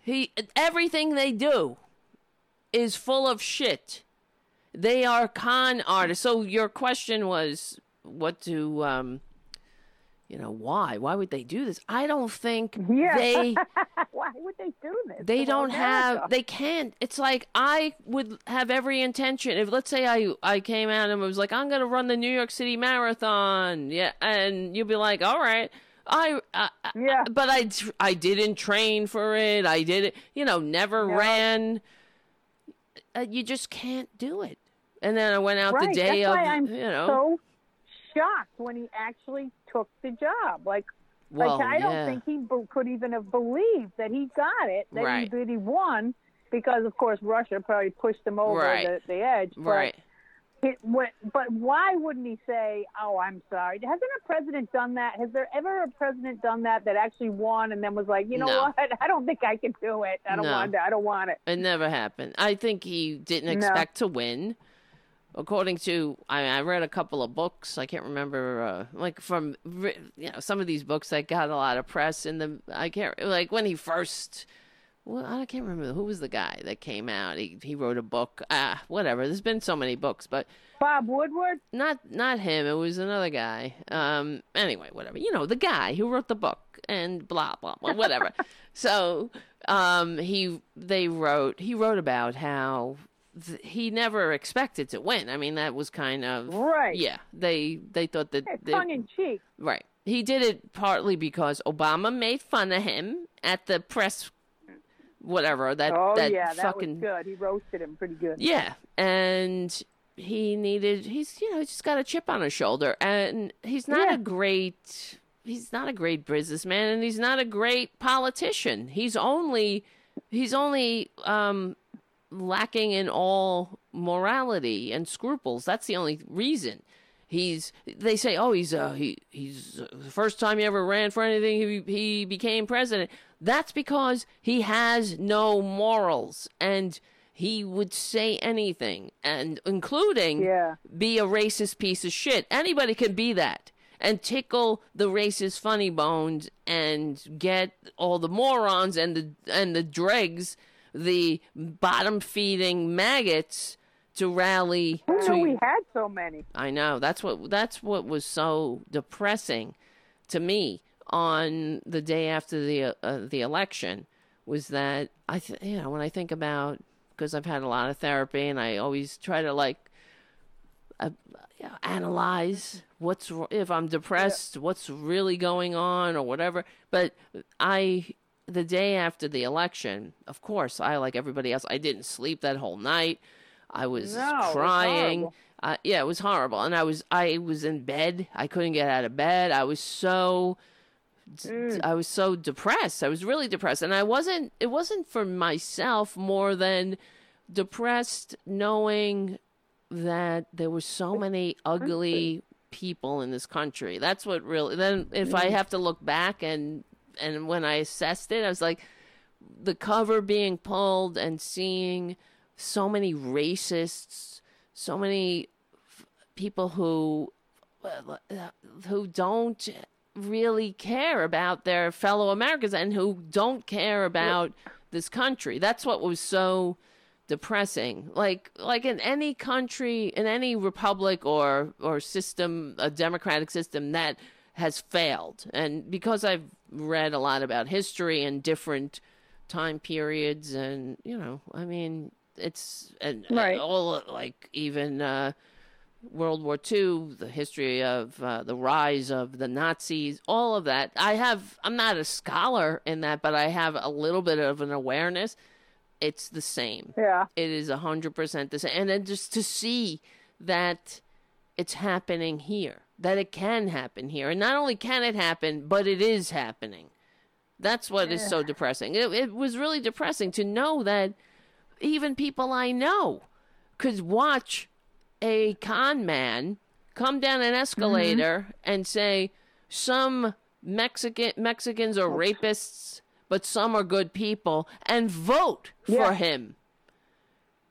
he everything they do is full of shit. They are con artists. So your question was what do um you know why? Why would they do this? I don't think
Yeah.
they
Why would they do this?
they
to
don't have they can't it's like i would have every intention if let's say i i came out and was like i'm gonna run the new york city marathon yeah and you'd be like all right i, I I-
Yeah.
but i i didn't train for it i did it you know never
No.
ran uh, you just can't do it and then i went out
right.
the day
That's
of
I'm
you know
so shocked when he actually took the job. Like,
well
like I don't think he be- could even have believed that he got it, that
Right.
he that he won, because of course Russia probably pushed him over
Right.
the, the edge. But
right
It, what, but why wouldn't he say, "Oh, I'm sorry"? Hasn't a president done that? Has there ever a president done that that actually won and then was like, "You know
No.
what? I don't think I can do it. I don't
No.
want it. I don't want it."
It never happened. I think he didn't
No.
expect to win. According to, I, I read a couple of books. I can't remember, uh, like from you know some of these books that got a lot of press. In the, I can't like when he first. Well, I can't remember who was the guy that came out. He he wrote a book. Ah, whatever. There's been so many books, but
Bob Woodward.
not not him. It was another guy. Um. Anyway, whatever. You know, the guy who wrote the book and blah blah blah. Whatever. so, um, he they wrote he wrote about how th- he never expected to win. I mean, that was kind of
Right.
Yeah. They they thought that they-
tongue in cheek.
right. He did it partly because Obama made fun of him at the press. Whatever that
Oh
that
yeah, that
fucking
was good. He roasted him pretty good.
yeah, and he needed he's you know he's just got a chip on his shoulder, and he's not
Yeah.
a great he's not a great businessman, and he's not a great politician. He's only he's only um lacking in all morality and scruples. That's the only reason. He's they say oh he's uh he he's uh, the first time he ever ran for anything he he became president. That's because he has no morals and he would say anything and including
Yeah.
be a racist piece of shit. Anybody can be that and tickle the racist funny bones and get all the morons and the and the dregs, the bottom feeding maggots to rally to
we had so many?
I know that's what that's what was so depressing to me on the day after the uh, uh, the election was that I th- you know when I think about because I've had a lot of therapy and I always try to like uh, you know, analyze what's if I'm depressed what's really going on or whatever but I the day after the election of course I like everybody else I didn't sleep that whole night I was
No, it was
crying. Uh, yeah, it was horrible, and I was I was in bed. I couldn't get out of bed. I was so
Mm.
I was so depressed. I was really depressed, and I wasn't. It wasn't for myself more than depressed knowing that there were so many ugly people in this country. That's what really. Then, if I have to look back and and when I assessed it, I was like, the cover being pulled and seeing so many racists, so many people who uh, who don't really care about their fellow Americans and who don't care about this country. That's what was so depressing. Like like in any country, in any republic or or system, a democratic system that has failed. And because I've read a lot about history and different time periods and you know, I mean, it's and
Right.
all like even uh World War II, the history of uh, the rise of the Nazis, all of that. I have, I'm not a scholar in that, but I have a little bit of an awareness. It's the same.
Yeah.
It is 100% the same. And then just to see that it's happening here, that it can happen here. And not only can it happen, but it is happening. That's what is so depressing. It, it was really depressing to know that even people I know could watch a con man come down an escalator and say some Mexican Mexicans are rapists, but some are good people, and vote
Yeah.
for him.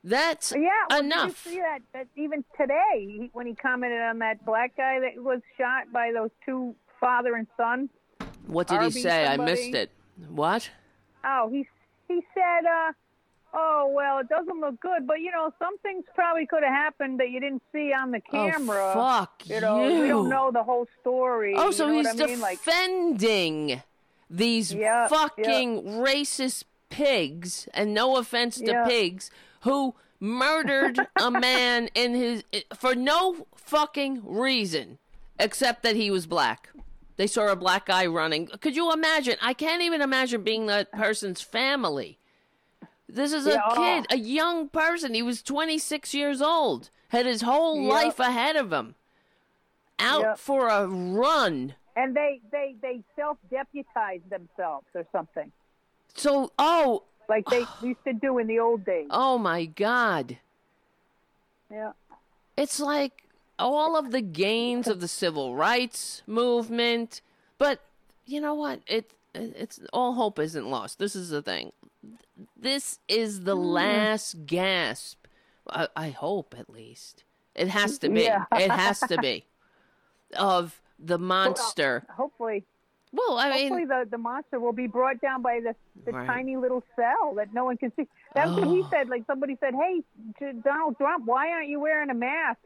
That's
Yeah, well,
enough.
Did you see that, that even today, when he commented on that black guy that was shot by those two father and son?
What did he
Arby
say? I missed it. What?
Oh, he he said, uh, "Oh well, it doesn't look good, but you know, some things probably could have happened that you didn't see on the oh, camera.
Oh, fuck
you know, we don't know the whole story.
Oh,
you
so
know
he's
I mean? Like,
defending these
Yeah,
fucking racist pigs, and no offense to
Yeah.
pigs, who murdered a man in his for no fucking reason except that he was black. They saw a black guy running. Could you imagine? I can't even imagine being that person's family. This is a
Yeah.
kid, a young person. He was 26 years old, had his whole
Yep.
life ahead of him. Out
Yep.
for a run.
and they they they self deputized themselves or something
So, oh,
like they used to do in the old days.
oh my God.
Yeah.
It's like all of the gains of the civil rights movement, but you know what? It it's all hope isn't lost. This is the thing. This is the mm. last gasp. I, I hope, at least. It has to be.
Yeah.
It has to be. Of the uh, monster.
Hopefully,
Well, I
hopefully
mean,
the the monster will be brought down by the the
Right.
tiny little cell that no one can see. That's what he
Oh.
said. Like somebody said, "Hey, Donald Trump, why aren't you wearing a mask?"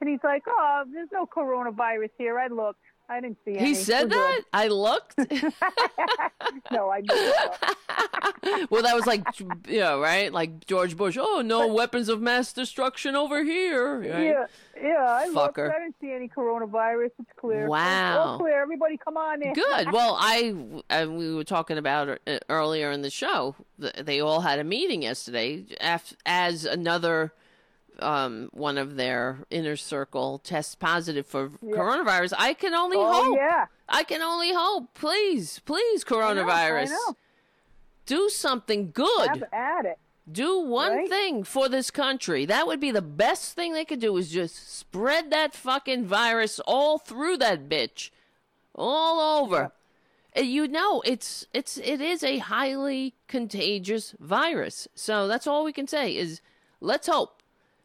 And he's like, "Oh, there's no coronavirus here. I looked. I didn't see any."
he said
We're
that.
good."
I looked.
No, I knew.
well, that was like, you know, right? Like George Bush. Oh, no weapons of mass destruction over here. Right?
Yeah, yeah, I looked. I didn't see any coronavirus. It's clear. It's
Wow.
all clear. Everybody, come on in.
Good. Well, I uh, we were talking about earlier in the show. They all had a meeting yesterday as another um, one of their inner circle tests positive for coronavirus. I can only
Oh
hope.
yeah.
I can only hope. Please, please, coronavirus,
I know.
do something good.
Have at it.
do one
Right?
thing for this country. That would be the best thing they could do is just spread that fucking virus all through that bitch. All over. And You know, it's it's it is a highly contagious virus. So that's all we can say is let's hope.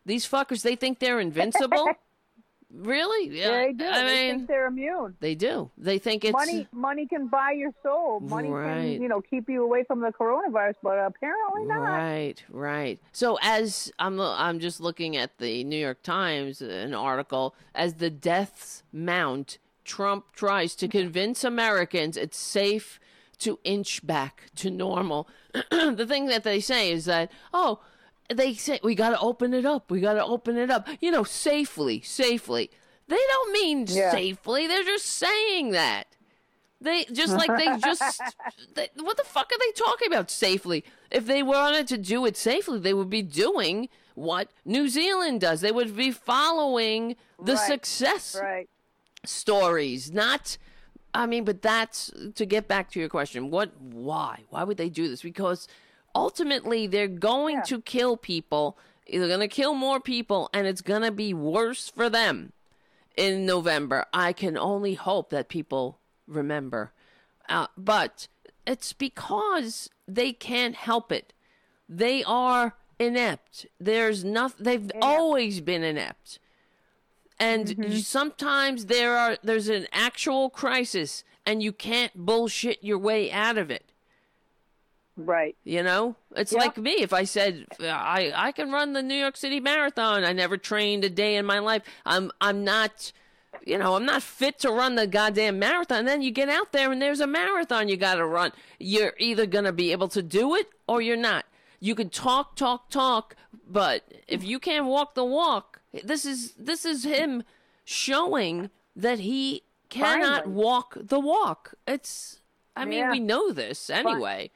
These fuckers they think they're invincible. really? Yeah.
They do.
I
they
mean,
think they're immune.
they do. They think it's
money, money can buy your soul. Money
Right.
can, you know, keep you away from the coronavirus, but apparently not.
Right, right. So as I'm I'm just looking at the New York Times an article as the deaths mount, Trump tries to convince Americans it's safe to inch back to normal. the thing that they say is that oh, they say we got to open it up. We got to open it up. You know, safely, safely. They don't mean
Yeah.
safely. They're just saying that. They just like they just they, what the fuck are they talking about safely? If they wanted to do it safely, they would be doing what New Zealand does. They would be following the
Right.
success
Right.
stories, not. I mean, but that's to get back to your question. What? Why? Why would they do this? Because ultimately, they're going
Yeah.
to kill people. They're going to kill more people, and it's going to be worse for them in November. I can only hope that people remember. Uh, but it's because they can't help it. They are inept. There's nothing. They've always been inept. And
Mm-hmm.
you- sometimes there are there's an actual crisis, and you can't bullshit your way out of it.
Right.
You know, it's
Yeah.
like me. If I said I I can run the New York City Marathon, I never trained a day in my life. I'm I'm not, you know, I'm not fit to run the goddamn marathon. then you get out there and there's a marathon you got to run. You're either gonna be able to do it or you're not. You can talk, talk, talk, but if you can't walk the walk, this is this is him showing that he cannot
Finally.
walk the walk. It's I mean,
Yeah.
we know this anyway.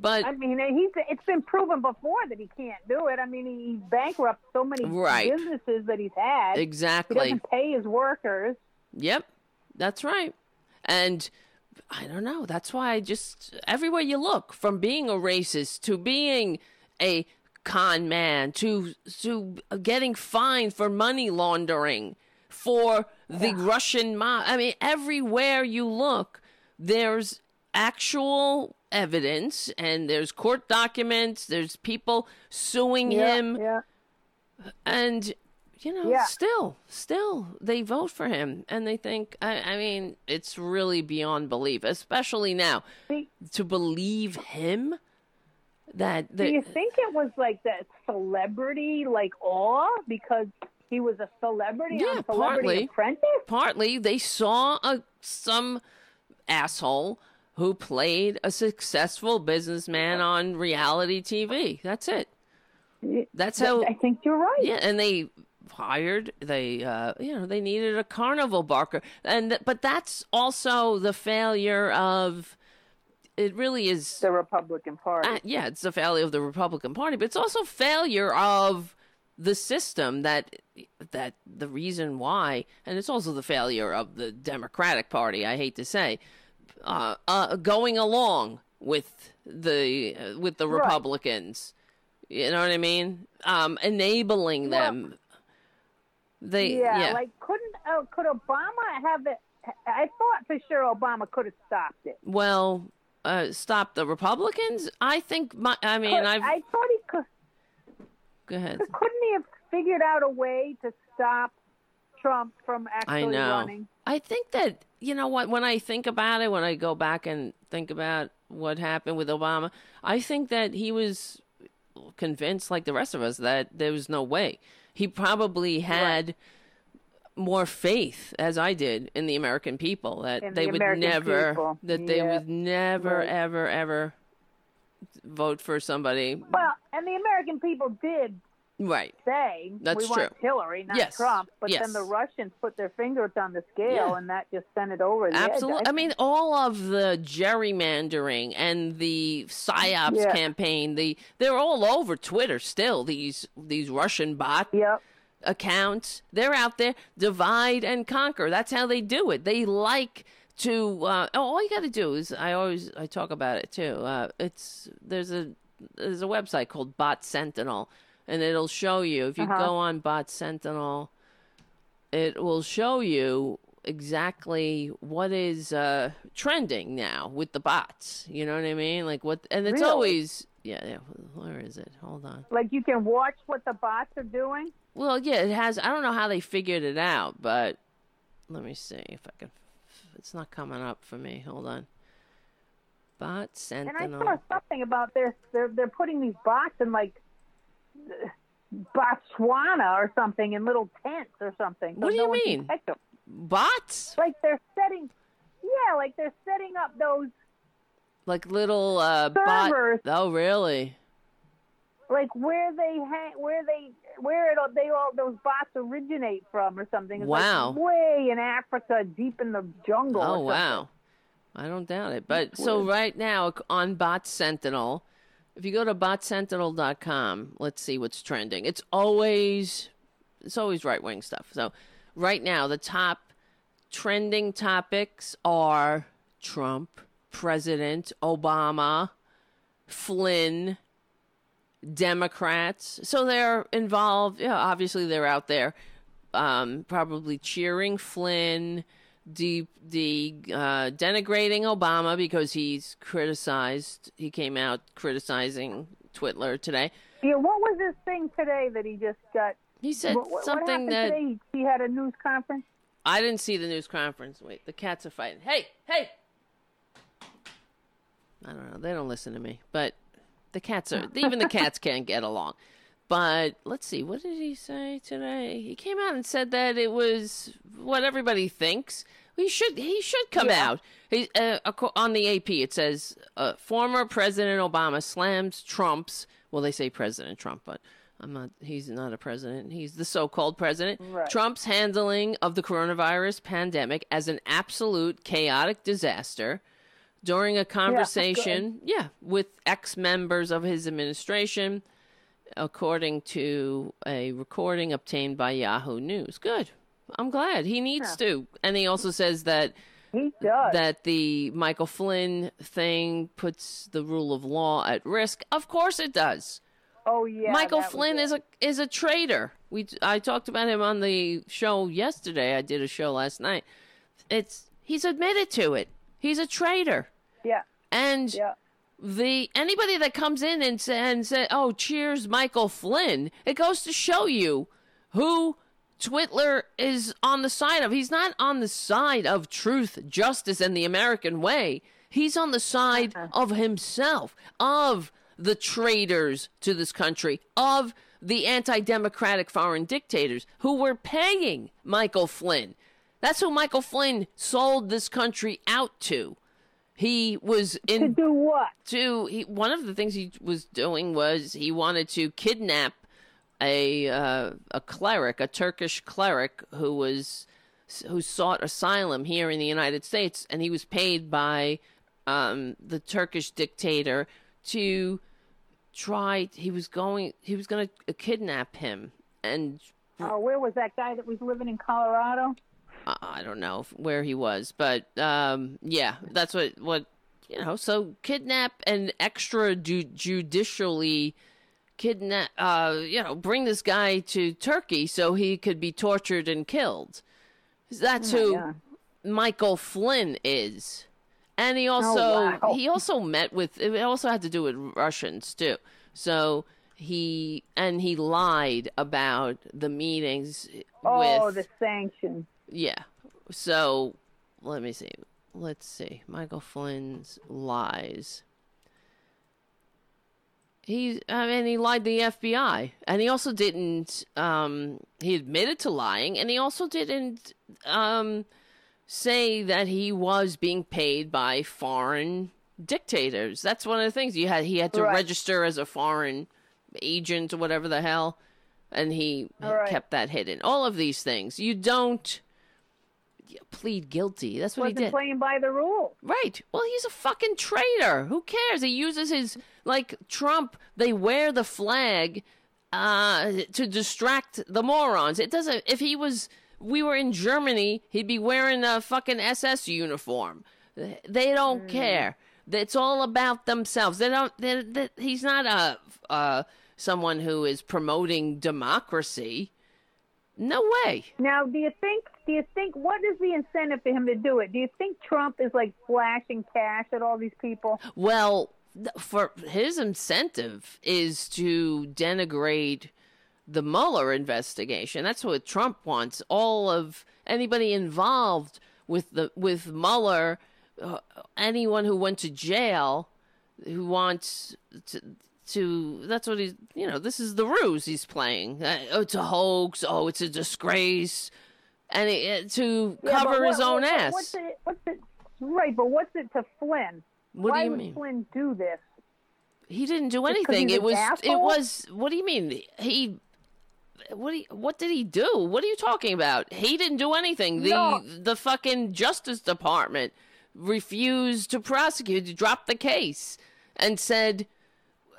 But
I mean, he's it's been proven before that he can't do it. I mean, he, he's bankrupt so many
Right.
businesses that he's had. He
exactly.
doesn't pay his workers.
Yep, that's right. And I don't know. That's why I just everywhere you look, from being a racist to being a con man to to getting fined for money laundering for the Russian mob. I mean, everywhere you look, there's actual evidence and there's court documents. There's people suing
Yeah,
him
yeah.
and you know
Yeah.
still still they vote for him and they think I, I mean it's really beyond belief especially now
See,
to believe him that
do you think it was like that celebrity like awe because he was a celebrity
Yeah,
on Celebrity
partly.
Apprentice?
partly they saw a some asshole who played a successful businessman on reality TV that's it that's how
I think you're right.
Yeah, and they hired they uh you know they needed a carnival barker and th- but that's also the failure of it really is
The Republican Party.
uh, yeah it's the failure of the republican party but it's also failure of the system that that the reason why and it's also the failure of the democratic party i hate to say uh, uh going along with the uh, with the
Right.
republicans you know what i mean um enabling
Well,
them they
yeah,
yeah,
like couldn't uh, could Obama have it? I thought for sure Obama could have stopped it.
well uh stop the republicans i think my i mean i've
I thought he could.
go ahead
Couldn't he have figured out a way to stop Trump from
I
actually
know.
running?
I think that you know what when I think about it, when I go back and think about what happened with Obama, I think that he was convinced, like the rest of us, that there was no way. He probably had more faith, as I did, in the American people that
In
they
the
would
American
never,
people.
that they would never,
Right.
ever, ever vote for somebody.
Well, and the American people did
Right.
say
That's
we want
true.
Hillary, not
Yes.
Trump. But
Yes.
then the Russians put their fingers on the scale,
Yeah.
and that just sent it over.
Absolutely. I mean, all of the gerrymandering and the psyops
Yeah.
campaign, the they're all over Twitter still. These these Russian bot
Yep.
accounts, they're out there. Divide and conquer. That's how they do it. They like to. Uh, oh, all you got to do is I always I talk about it too. Uh, it's there's a there's a website called Bot Sentinel, and it'll show you if you
Uh-huh.
go on Bot Sentinel it will show you exactly what is uh, trending now with the bots. You know what I mean? Like what, and it's
Really?
always yeah, yeah. Where is it? Hold on.
Like you can watch what the bots are doing.
Well, yeah, it has. I don't know how they figured it out, but let me see if I can. It's not coming up for me. Hold on. Bot Sentinel.
And I saw something about their they're they're putting these bots in like Botswana or something in little tents or something. so
What do
no
you mean? Bots?
Like they're setting, yeah, like they're setting up those
Like little uh, bot.
Servers.
Oh, really?
like where they hang, where they where it all they all those bots originate from or something. It's
Wow.
like way in Africa, deep in the jungle.
Oh wow, I don't doubt it. But so right now on Bot Sentinel, if you go to botsentinel.com, let's see what's trending. It's always it's always right wing stuff. So right now the top trending topics are Trump, President Obama, Flynn, Democrats. So they're involved. Yeah, obviously they're out there, um, probably cheering Flynn, de, the uh, denigrating Obama because he's criticized. He came out criticizing Twitler today.
Yeah, what was this thing today that he just got?
He said
what,
something
what
that
today? he had a news conference.
I didn't see the news conference. Wait, the cats are fighting. Hey, hey. I don't know. They don't listen to me, but the cats are. even the cats can't get along. But let's see. What did he say today? He came out and said that it was what everybody thinks. He should. He should come
Yeah.
out. He, uh, on the AP, it says uh, former President Obama slams Trump's. Well, they say President Trump, but I'm not. He's not a president. He's the so-called president.
Right.
Trump's handling of the coronavirus pandemic as an absolute chaotic disaster during a conversation, yeah, with ex members of his administration, according to a recording obtained by Yahoo News. Good. I'm glad. He needs to. And he also says that
He does.
that the Michael Flynn thing puts the rule of law at risk. Of course it does.
oh yeah,
Michael Flynn is a is a traitor. We I talked about him on the show yesterday. I did a show last night. It's he's admitted to it. He's a traitor.
yeah,
And
yeah.
The anybody that comes in and and say, "Oh, cheers, Michael Flynn," it goes to show you who Twitler is on the side of. He's not on the side of truth, justice, and the American way. He's on the side uh-huh. of himself, of the traitors to this country, of the anti-democratic foreign dictators who were paying Michael Flynn. That's who Michael Flynn sold this country out to. He was in
To do what?
to he, one of the things he was doing was he wanted to kidnap a uh, a cleric, a Turkish cleric who was who sought asylum here in the United States, and he was paid by um, the Turkish dictator to try. He was going. He was going to kidnap him, and
Oh, where was that guy that was living in Colorado?
I don't know where he was, but um, yeah, that's what what you know. So kidnap and extra judicially kidnap, uh, you know, bring this guy to Turkey so he could be tortured and killed. That's who
yeah.
Michael Flynn is, and he also
wow.
he also met with. It also had to do with Russians too. So. He and he lied about the meetings
Oh,
with
the sanctions.
Yeah. So let me see. Let's see. Michael Flynn's lies. He, I mean, he lied to the FBI, and he also didn't. Um, he admitted to lying, and he also didn't um, say that he was being paid by foreign dictators. That's one of the things you had. He had to
Right.
register as a foreign agent or whatever the hell, and he
Right.
kept that hidden. All of these things you don't plead guilty. That's what
Wasn't
he did.
playing by the rules.
Right. Well, he's a fucking traitor. Who cares? He uses his like Trump. They wear the flag uh, to distract the morons. It doesn't. If he was, we were in Germany, he'd be wearing a fucking SS uniform. They don't care. It's all about themselves. They don't. They, they, he's not a uh, someone who is promoting democracy. No way.
Now, do you think? Do you think? What is the incentive for him to do it? Do you think Trump is like flashing cash at all these people?
Well, for his incentive is to denigrate the Mueller investigation. That's what Trump wants. All of anybody involved with the with Mueller, uh, anyone who went to jail, who wants to. To that's what he's you know this is the ruse he's playing. Uh, oh, it's a hoax. Oh, it's a disgrace, and it, to
Yeah,
cover his own
what-
ass.
What's it? What's it? Right, but what's it to Flynn?
What
Why
do you mean?
Flynn do this?
He didn't do anything. It was it was what do you mean? He what what did he do? What are you talking about? He didn't do anything. The
No.
the fucking Justice Department refused to prosecute, dropped the case and said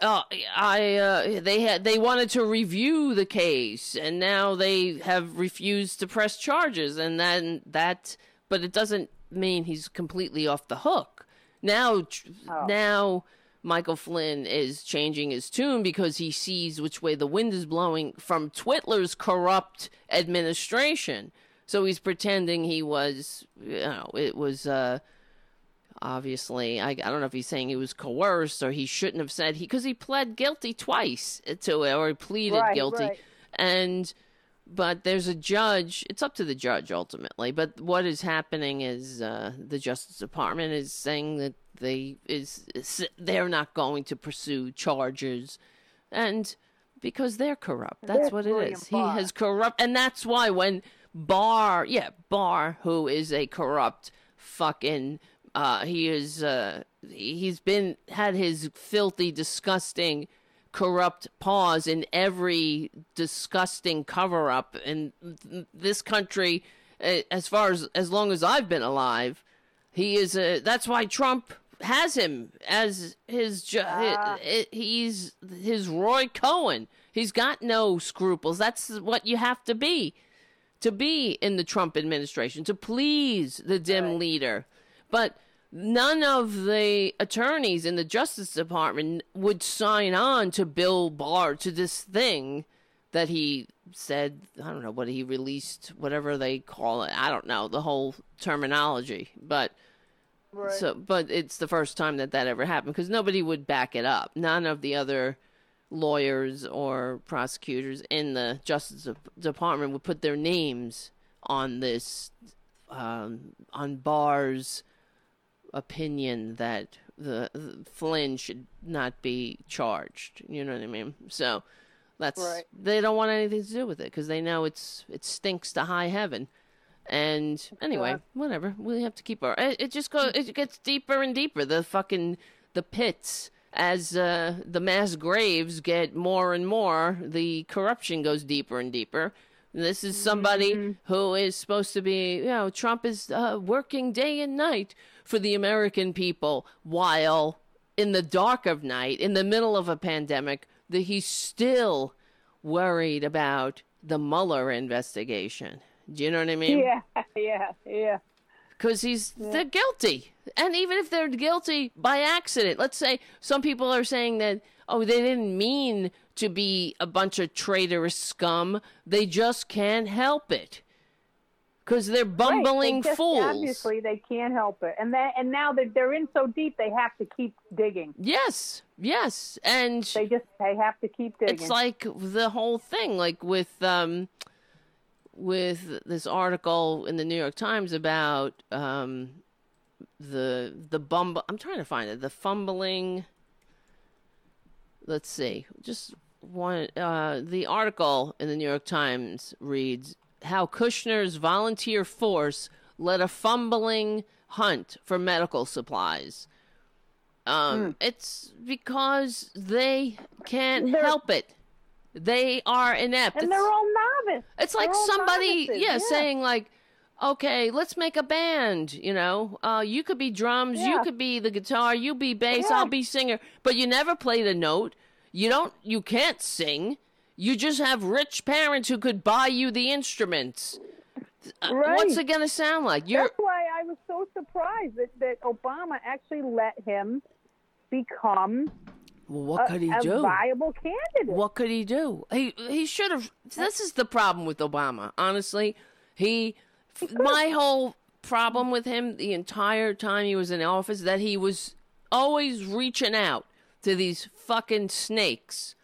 uh, I uh, they had they wanted to review the case, and now they have refused to press charges, and then that, but it doesn't mean he's completely off the hook. Now,
Oh.
now Michael Flynn is changing his tune because he sees which way the wind is blowing from Twitler's corrupt administration. So he's pretending he was, you know, it was. Uh, obviously I, I don't know if he's saying he was coerced or he shouldn't have said he because he pled guilty twice to it or he pleaded
Right,
guilty
right.
and but there's a judge it's up to the judge ultimately but what is happening is uh, the justice department is saying that they is, is they're not going to pursue charges and because they're corrupt that's
That's
what it is. He has corrupt and that's why when Barr, yeah, Barr, who is a corrupt fucking, uh, he is, uh, he's been had his filthy, disgusting, corrupt paws in every disgusting cover up in this country, uh, as far as as long as I've been alive. He is a. That's why Trump has him as his. Ju- he- he's his Roy Cohn. He's got no scruples. That's what you have to be to be in the Trump administration to please the dim leader. But none of the attorneys in the Justice Department would sign on to Bill Barr to this thing that he said. I don't know what he released, whatever they call it. I don't know the whole terminology, but.
Right.
So, but it's the first time that that ever happened because nobody would back it up. None of the other lawyers or prosecutors in the Justice Department would put their names on this, um, on Barr's opinion that the, the Flynn should not be charged. You know what I mean? So that's
Right.
they don't want anything to do with it because they know it's it stinks to high heaven. And anyway,
Sure.
whatever. We have to keep our. It, it just goes. It gets deeper and deeper. The fucking the pits as uh, the mass graves get more and more. The corruption goes deeper and deeper. This is somebody who is supposed to be. You know, Trump is uh, working day and night for the American people, while in the dark of night, in the middle of a pandemic, that he's still worried about the Mueller investigation. Do you know what I mean?
Yeah, yeah, yeah.
because he's they're guilty and even if they're guilty by accident let's say some people are saying that oh they didn't mean to be a bunch of traitorous scum they just can't help it because they're bumbling
right. they just,
fools
Obviously, they can't help it, and that and now that they're in so deep, they have to keep digging.
yes yes and
They just they have to keep digging.
it's like the whole thing like with um with this article in the New York Times about um the the bumble I'm trying to find it the fumbling let's see just one uh the article in the New York Times reads how Kushner's volunteer force led a fumbling hunt for medical supplies um it's because they can't.
They're-
help it they are inept
and
It's-
they're all novice.
it's like somebody,
novices,
yeah, saying like, "Okay, let's make a band." You know, uh, you could be drums, you could be the guitar, you be bass,
Yeah.
I'll be singer, but you never played a note. You don't, you can't sing. You just have rich parents who could buy you the instruments. Uh, What's it gonna sound like? You're
That's why I was so surprised that, that Obama actually let him become
well, what
a,
could he
a
do?
viable candidate.
What could he do? He he should have. This is the problem with Obama. Honestly, he. My whole problem with him the entire time he was in office that he was always reaching out to these fucking snakes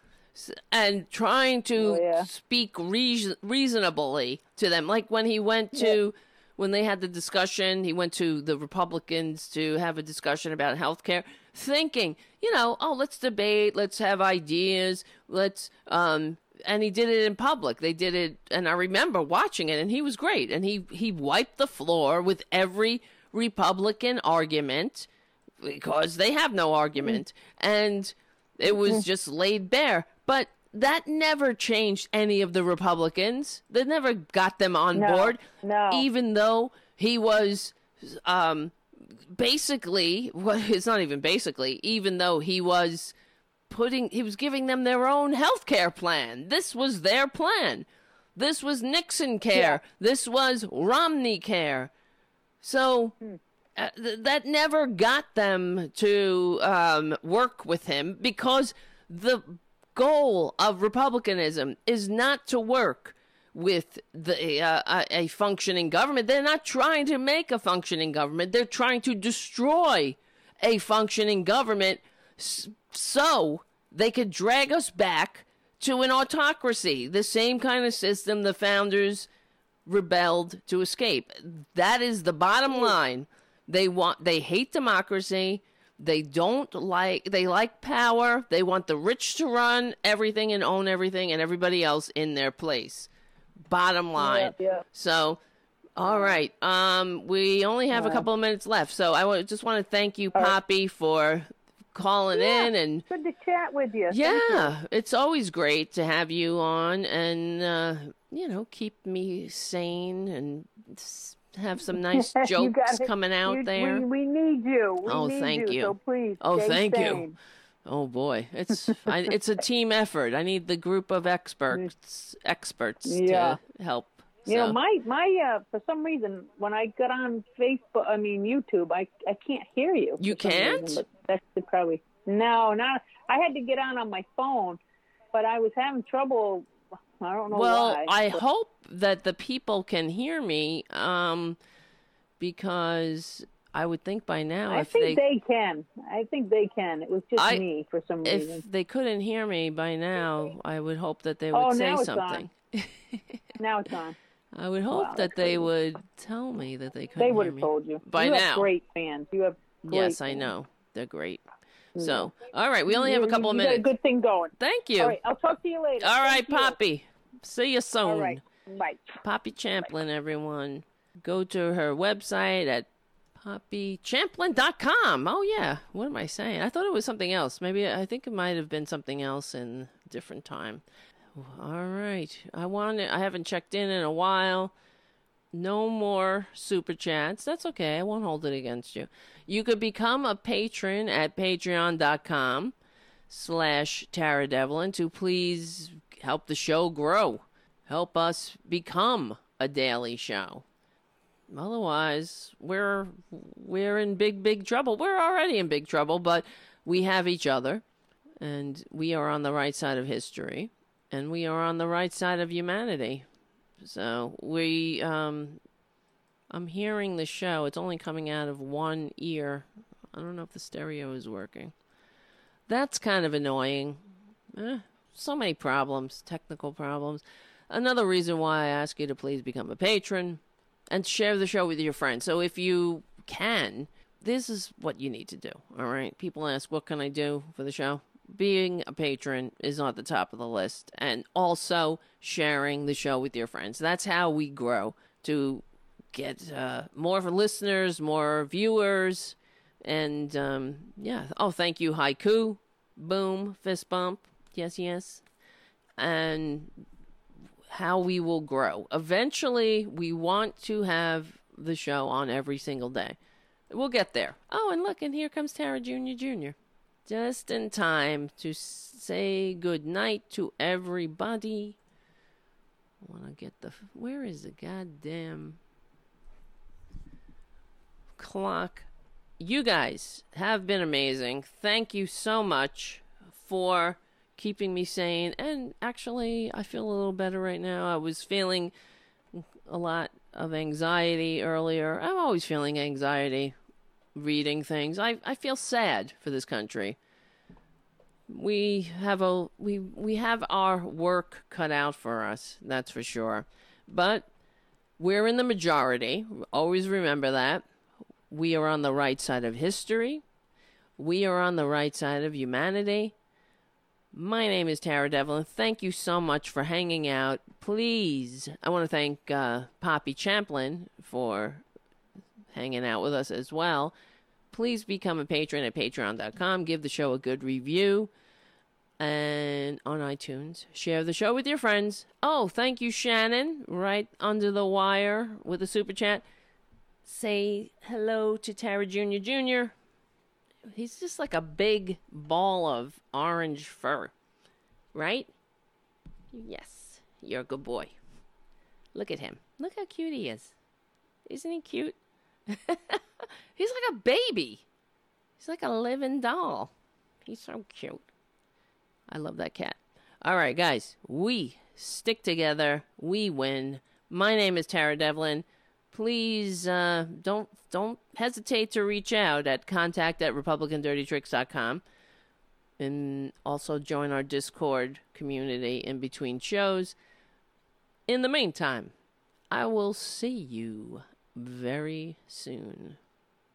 and trying to
Oh, yeah.
speak reason- reasonably to them. Like when he went to. When they had the discussion, he went to the Republicans to have a discussion about health care, thinking, you know, oh, let's debate, let's have ideas, let's, um, and he did it in public. They did it, and I remember watching it, and he was great. And he he wiped the floor with every Republican argument because they have no argument, and it was just laid bare. But that never changed any of the Republicans. They never got them on
No,
board,
no.
even though he was. Um, basically, well, it's not even basically, even though he was putting he was giving them their own health care plan. This was their plan. This was Nixon care.
Yeah.
This was Romney care. So uh, th- that never got them to um, work with him because the goal of republicanism is not to work with the uh, a, a functioning government. They're not trying to make a functioning government. They're trying to destroy a functioning government so they could drag us back to an autocracy, the same kind of system the founders rebelled to escape. That is the bottom line. They want they hate democracy. They don't like they like power. They want the rich to run everything and own everything and everybody else in their place. Bottom line.
yeah.
So all right. Um we only have a couple of minutes left. So I just want to thank you Poppy for calling in and
Good to chat with you. Thank you.
yeah, it's always great to have you on and, uh, you know, keep me sane and have some nice jokes
gotta-
coming out
you-
there.
We, we need you. We
Oh,
need
thank you.
So please.
Oh, thank you. Oh boy, it's I, it's a team effort. I need the group of experts experts
Yeah.
to help.
You know, my my uh, for some reason when I got on Facebook, I mean YouTube, I I can't hear you.
You can't?
reason, that's probably no, not. I had to get on on my phone, but I was having trouble. I don't know
well,
why.
I
but-
hope that the people can hear me, um, because I would think by now
I
if
think
they
they, can. I think they can. It was just
I-
me for some reason.
if they couldn't hear me by now, I would hope that they would
Oh,
say
now it's
something.
Now it's on.
I would hope
Wow,
that they
crazy.
would tell me that they couldn't hear me.
They would have told you.
By
you
now.
great fans. You have.
Yes, I know. They're great. Hmm. So, all right, we only have a couple of
you got
minutes.
a good thing going.
Thank you.
All right, I'll talk to you later.
All right,
Thank you.
Poppy. See you soon.
All right, bye.
Poppy Champlin, everyone. Go to her website at poppychamplin.com. Oh, yeah. What am I saying? I thought it was something else. Maybe I think it might have been something else in a different time. All right. I want I haven't checked in in a while. No more super chats. That's okay. I won't hold it against you. You could become a patron at patreon.com slash Tara Devlin to please help the show grow. Help us become a daily show. Otherwise, we're we're in big big trouble. We're already in big trouble, but we have each other and we are on the right side of history and we are on the right side of humanity. So, we um I'm hearing the show. It's only coming out of one ear. I don't know if the stereo is working. That's kind of annoying. Eh, so many problems, technical problems. Another reason why I ask you to please become a patron and share the show with your friends. So if you can, this is what you need to do. All right. People ask, what can I do for the show? Being a patron is on the top of the list, and also sharing the show with your friends. That's how we grow to get uh, more listeners, more viewers, and um, yeah. Oh, thank you, Haiku. Boom, fist bump. Yes, yes. And how we will grow. Eventually, we want to have the show on every single day. We'll get there. Oh, and look, and here comes Tara Jr. Jr. Just in time to say good night to everybody. I want to get the. Where is the goddamn clock? You guys have been amazing. Thank you so much for keeping me sane. And actually, I feel a little better right now. I was feeling a lot of anxiety earlier. I'm always feeling anxiety reading things. I, I feel sad for this country. We have a we we have our work cut out for us, that's for sure. But we're in the majority. Always remember that. We are on the right side of history. We are on the right side of humanity. My name is Tara Devlin. Thank you so much for hanging out. Please, I want to thank uh, Poppy Champlin for hanging out with us as well. Please become a patron at patreon.com. Give the show a good review and on iTunes. Share the show with your friends. Oh, thank you, Shannon, right under the wire with a super chat. Say hello to Tara Jr. Jr., He's just like a big ball of orange fur, right? Yes, you're a good boy. Look at him. Look how cute he is. Isn't he cute? He's like a baby. He's like a living doll. He's so cute. I love that cat. All right, guys, we stick together. We win. My name is Tara Devlin. Please uh, don't don't hesitate to reach out at contact at republicandirtytricks.com and also join our Discord community in between shows. In the meantime, I will see you very soon.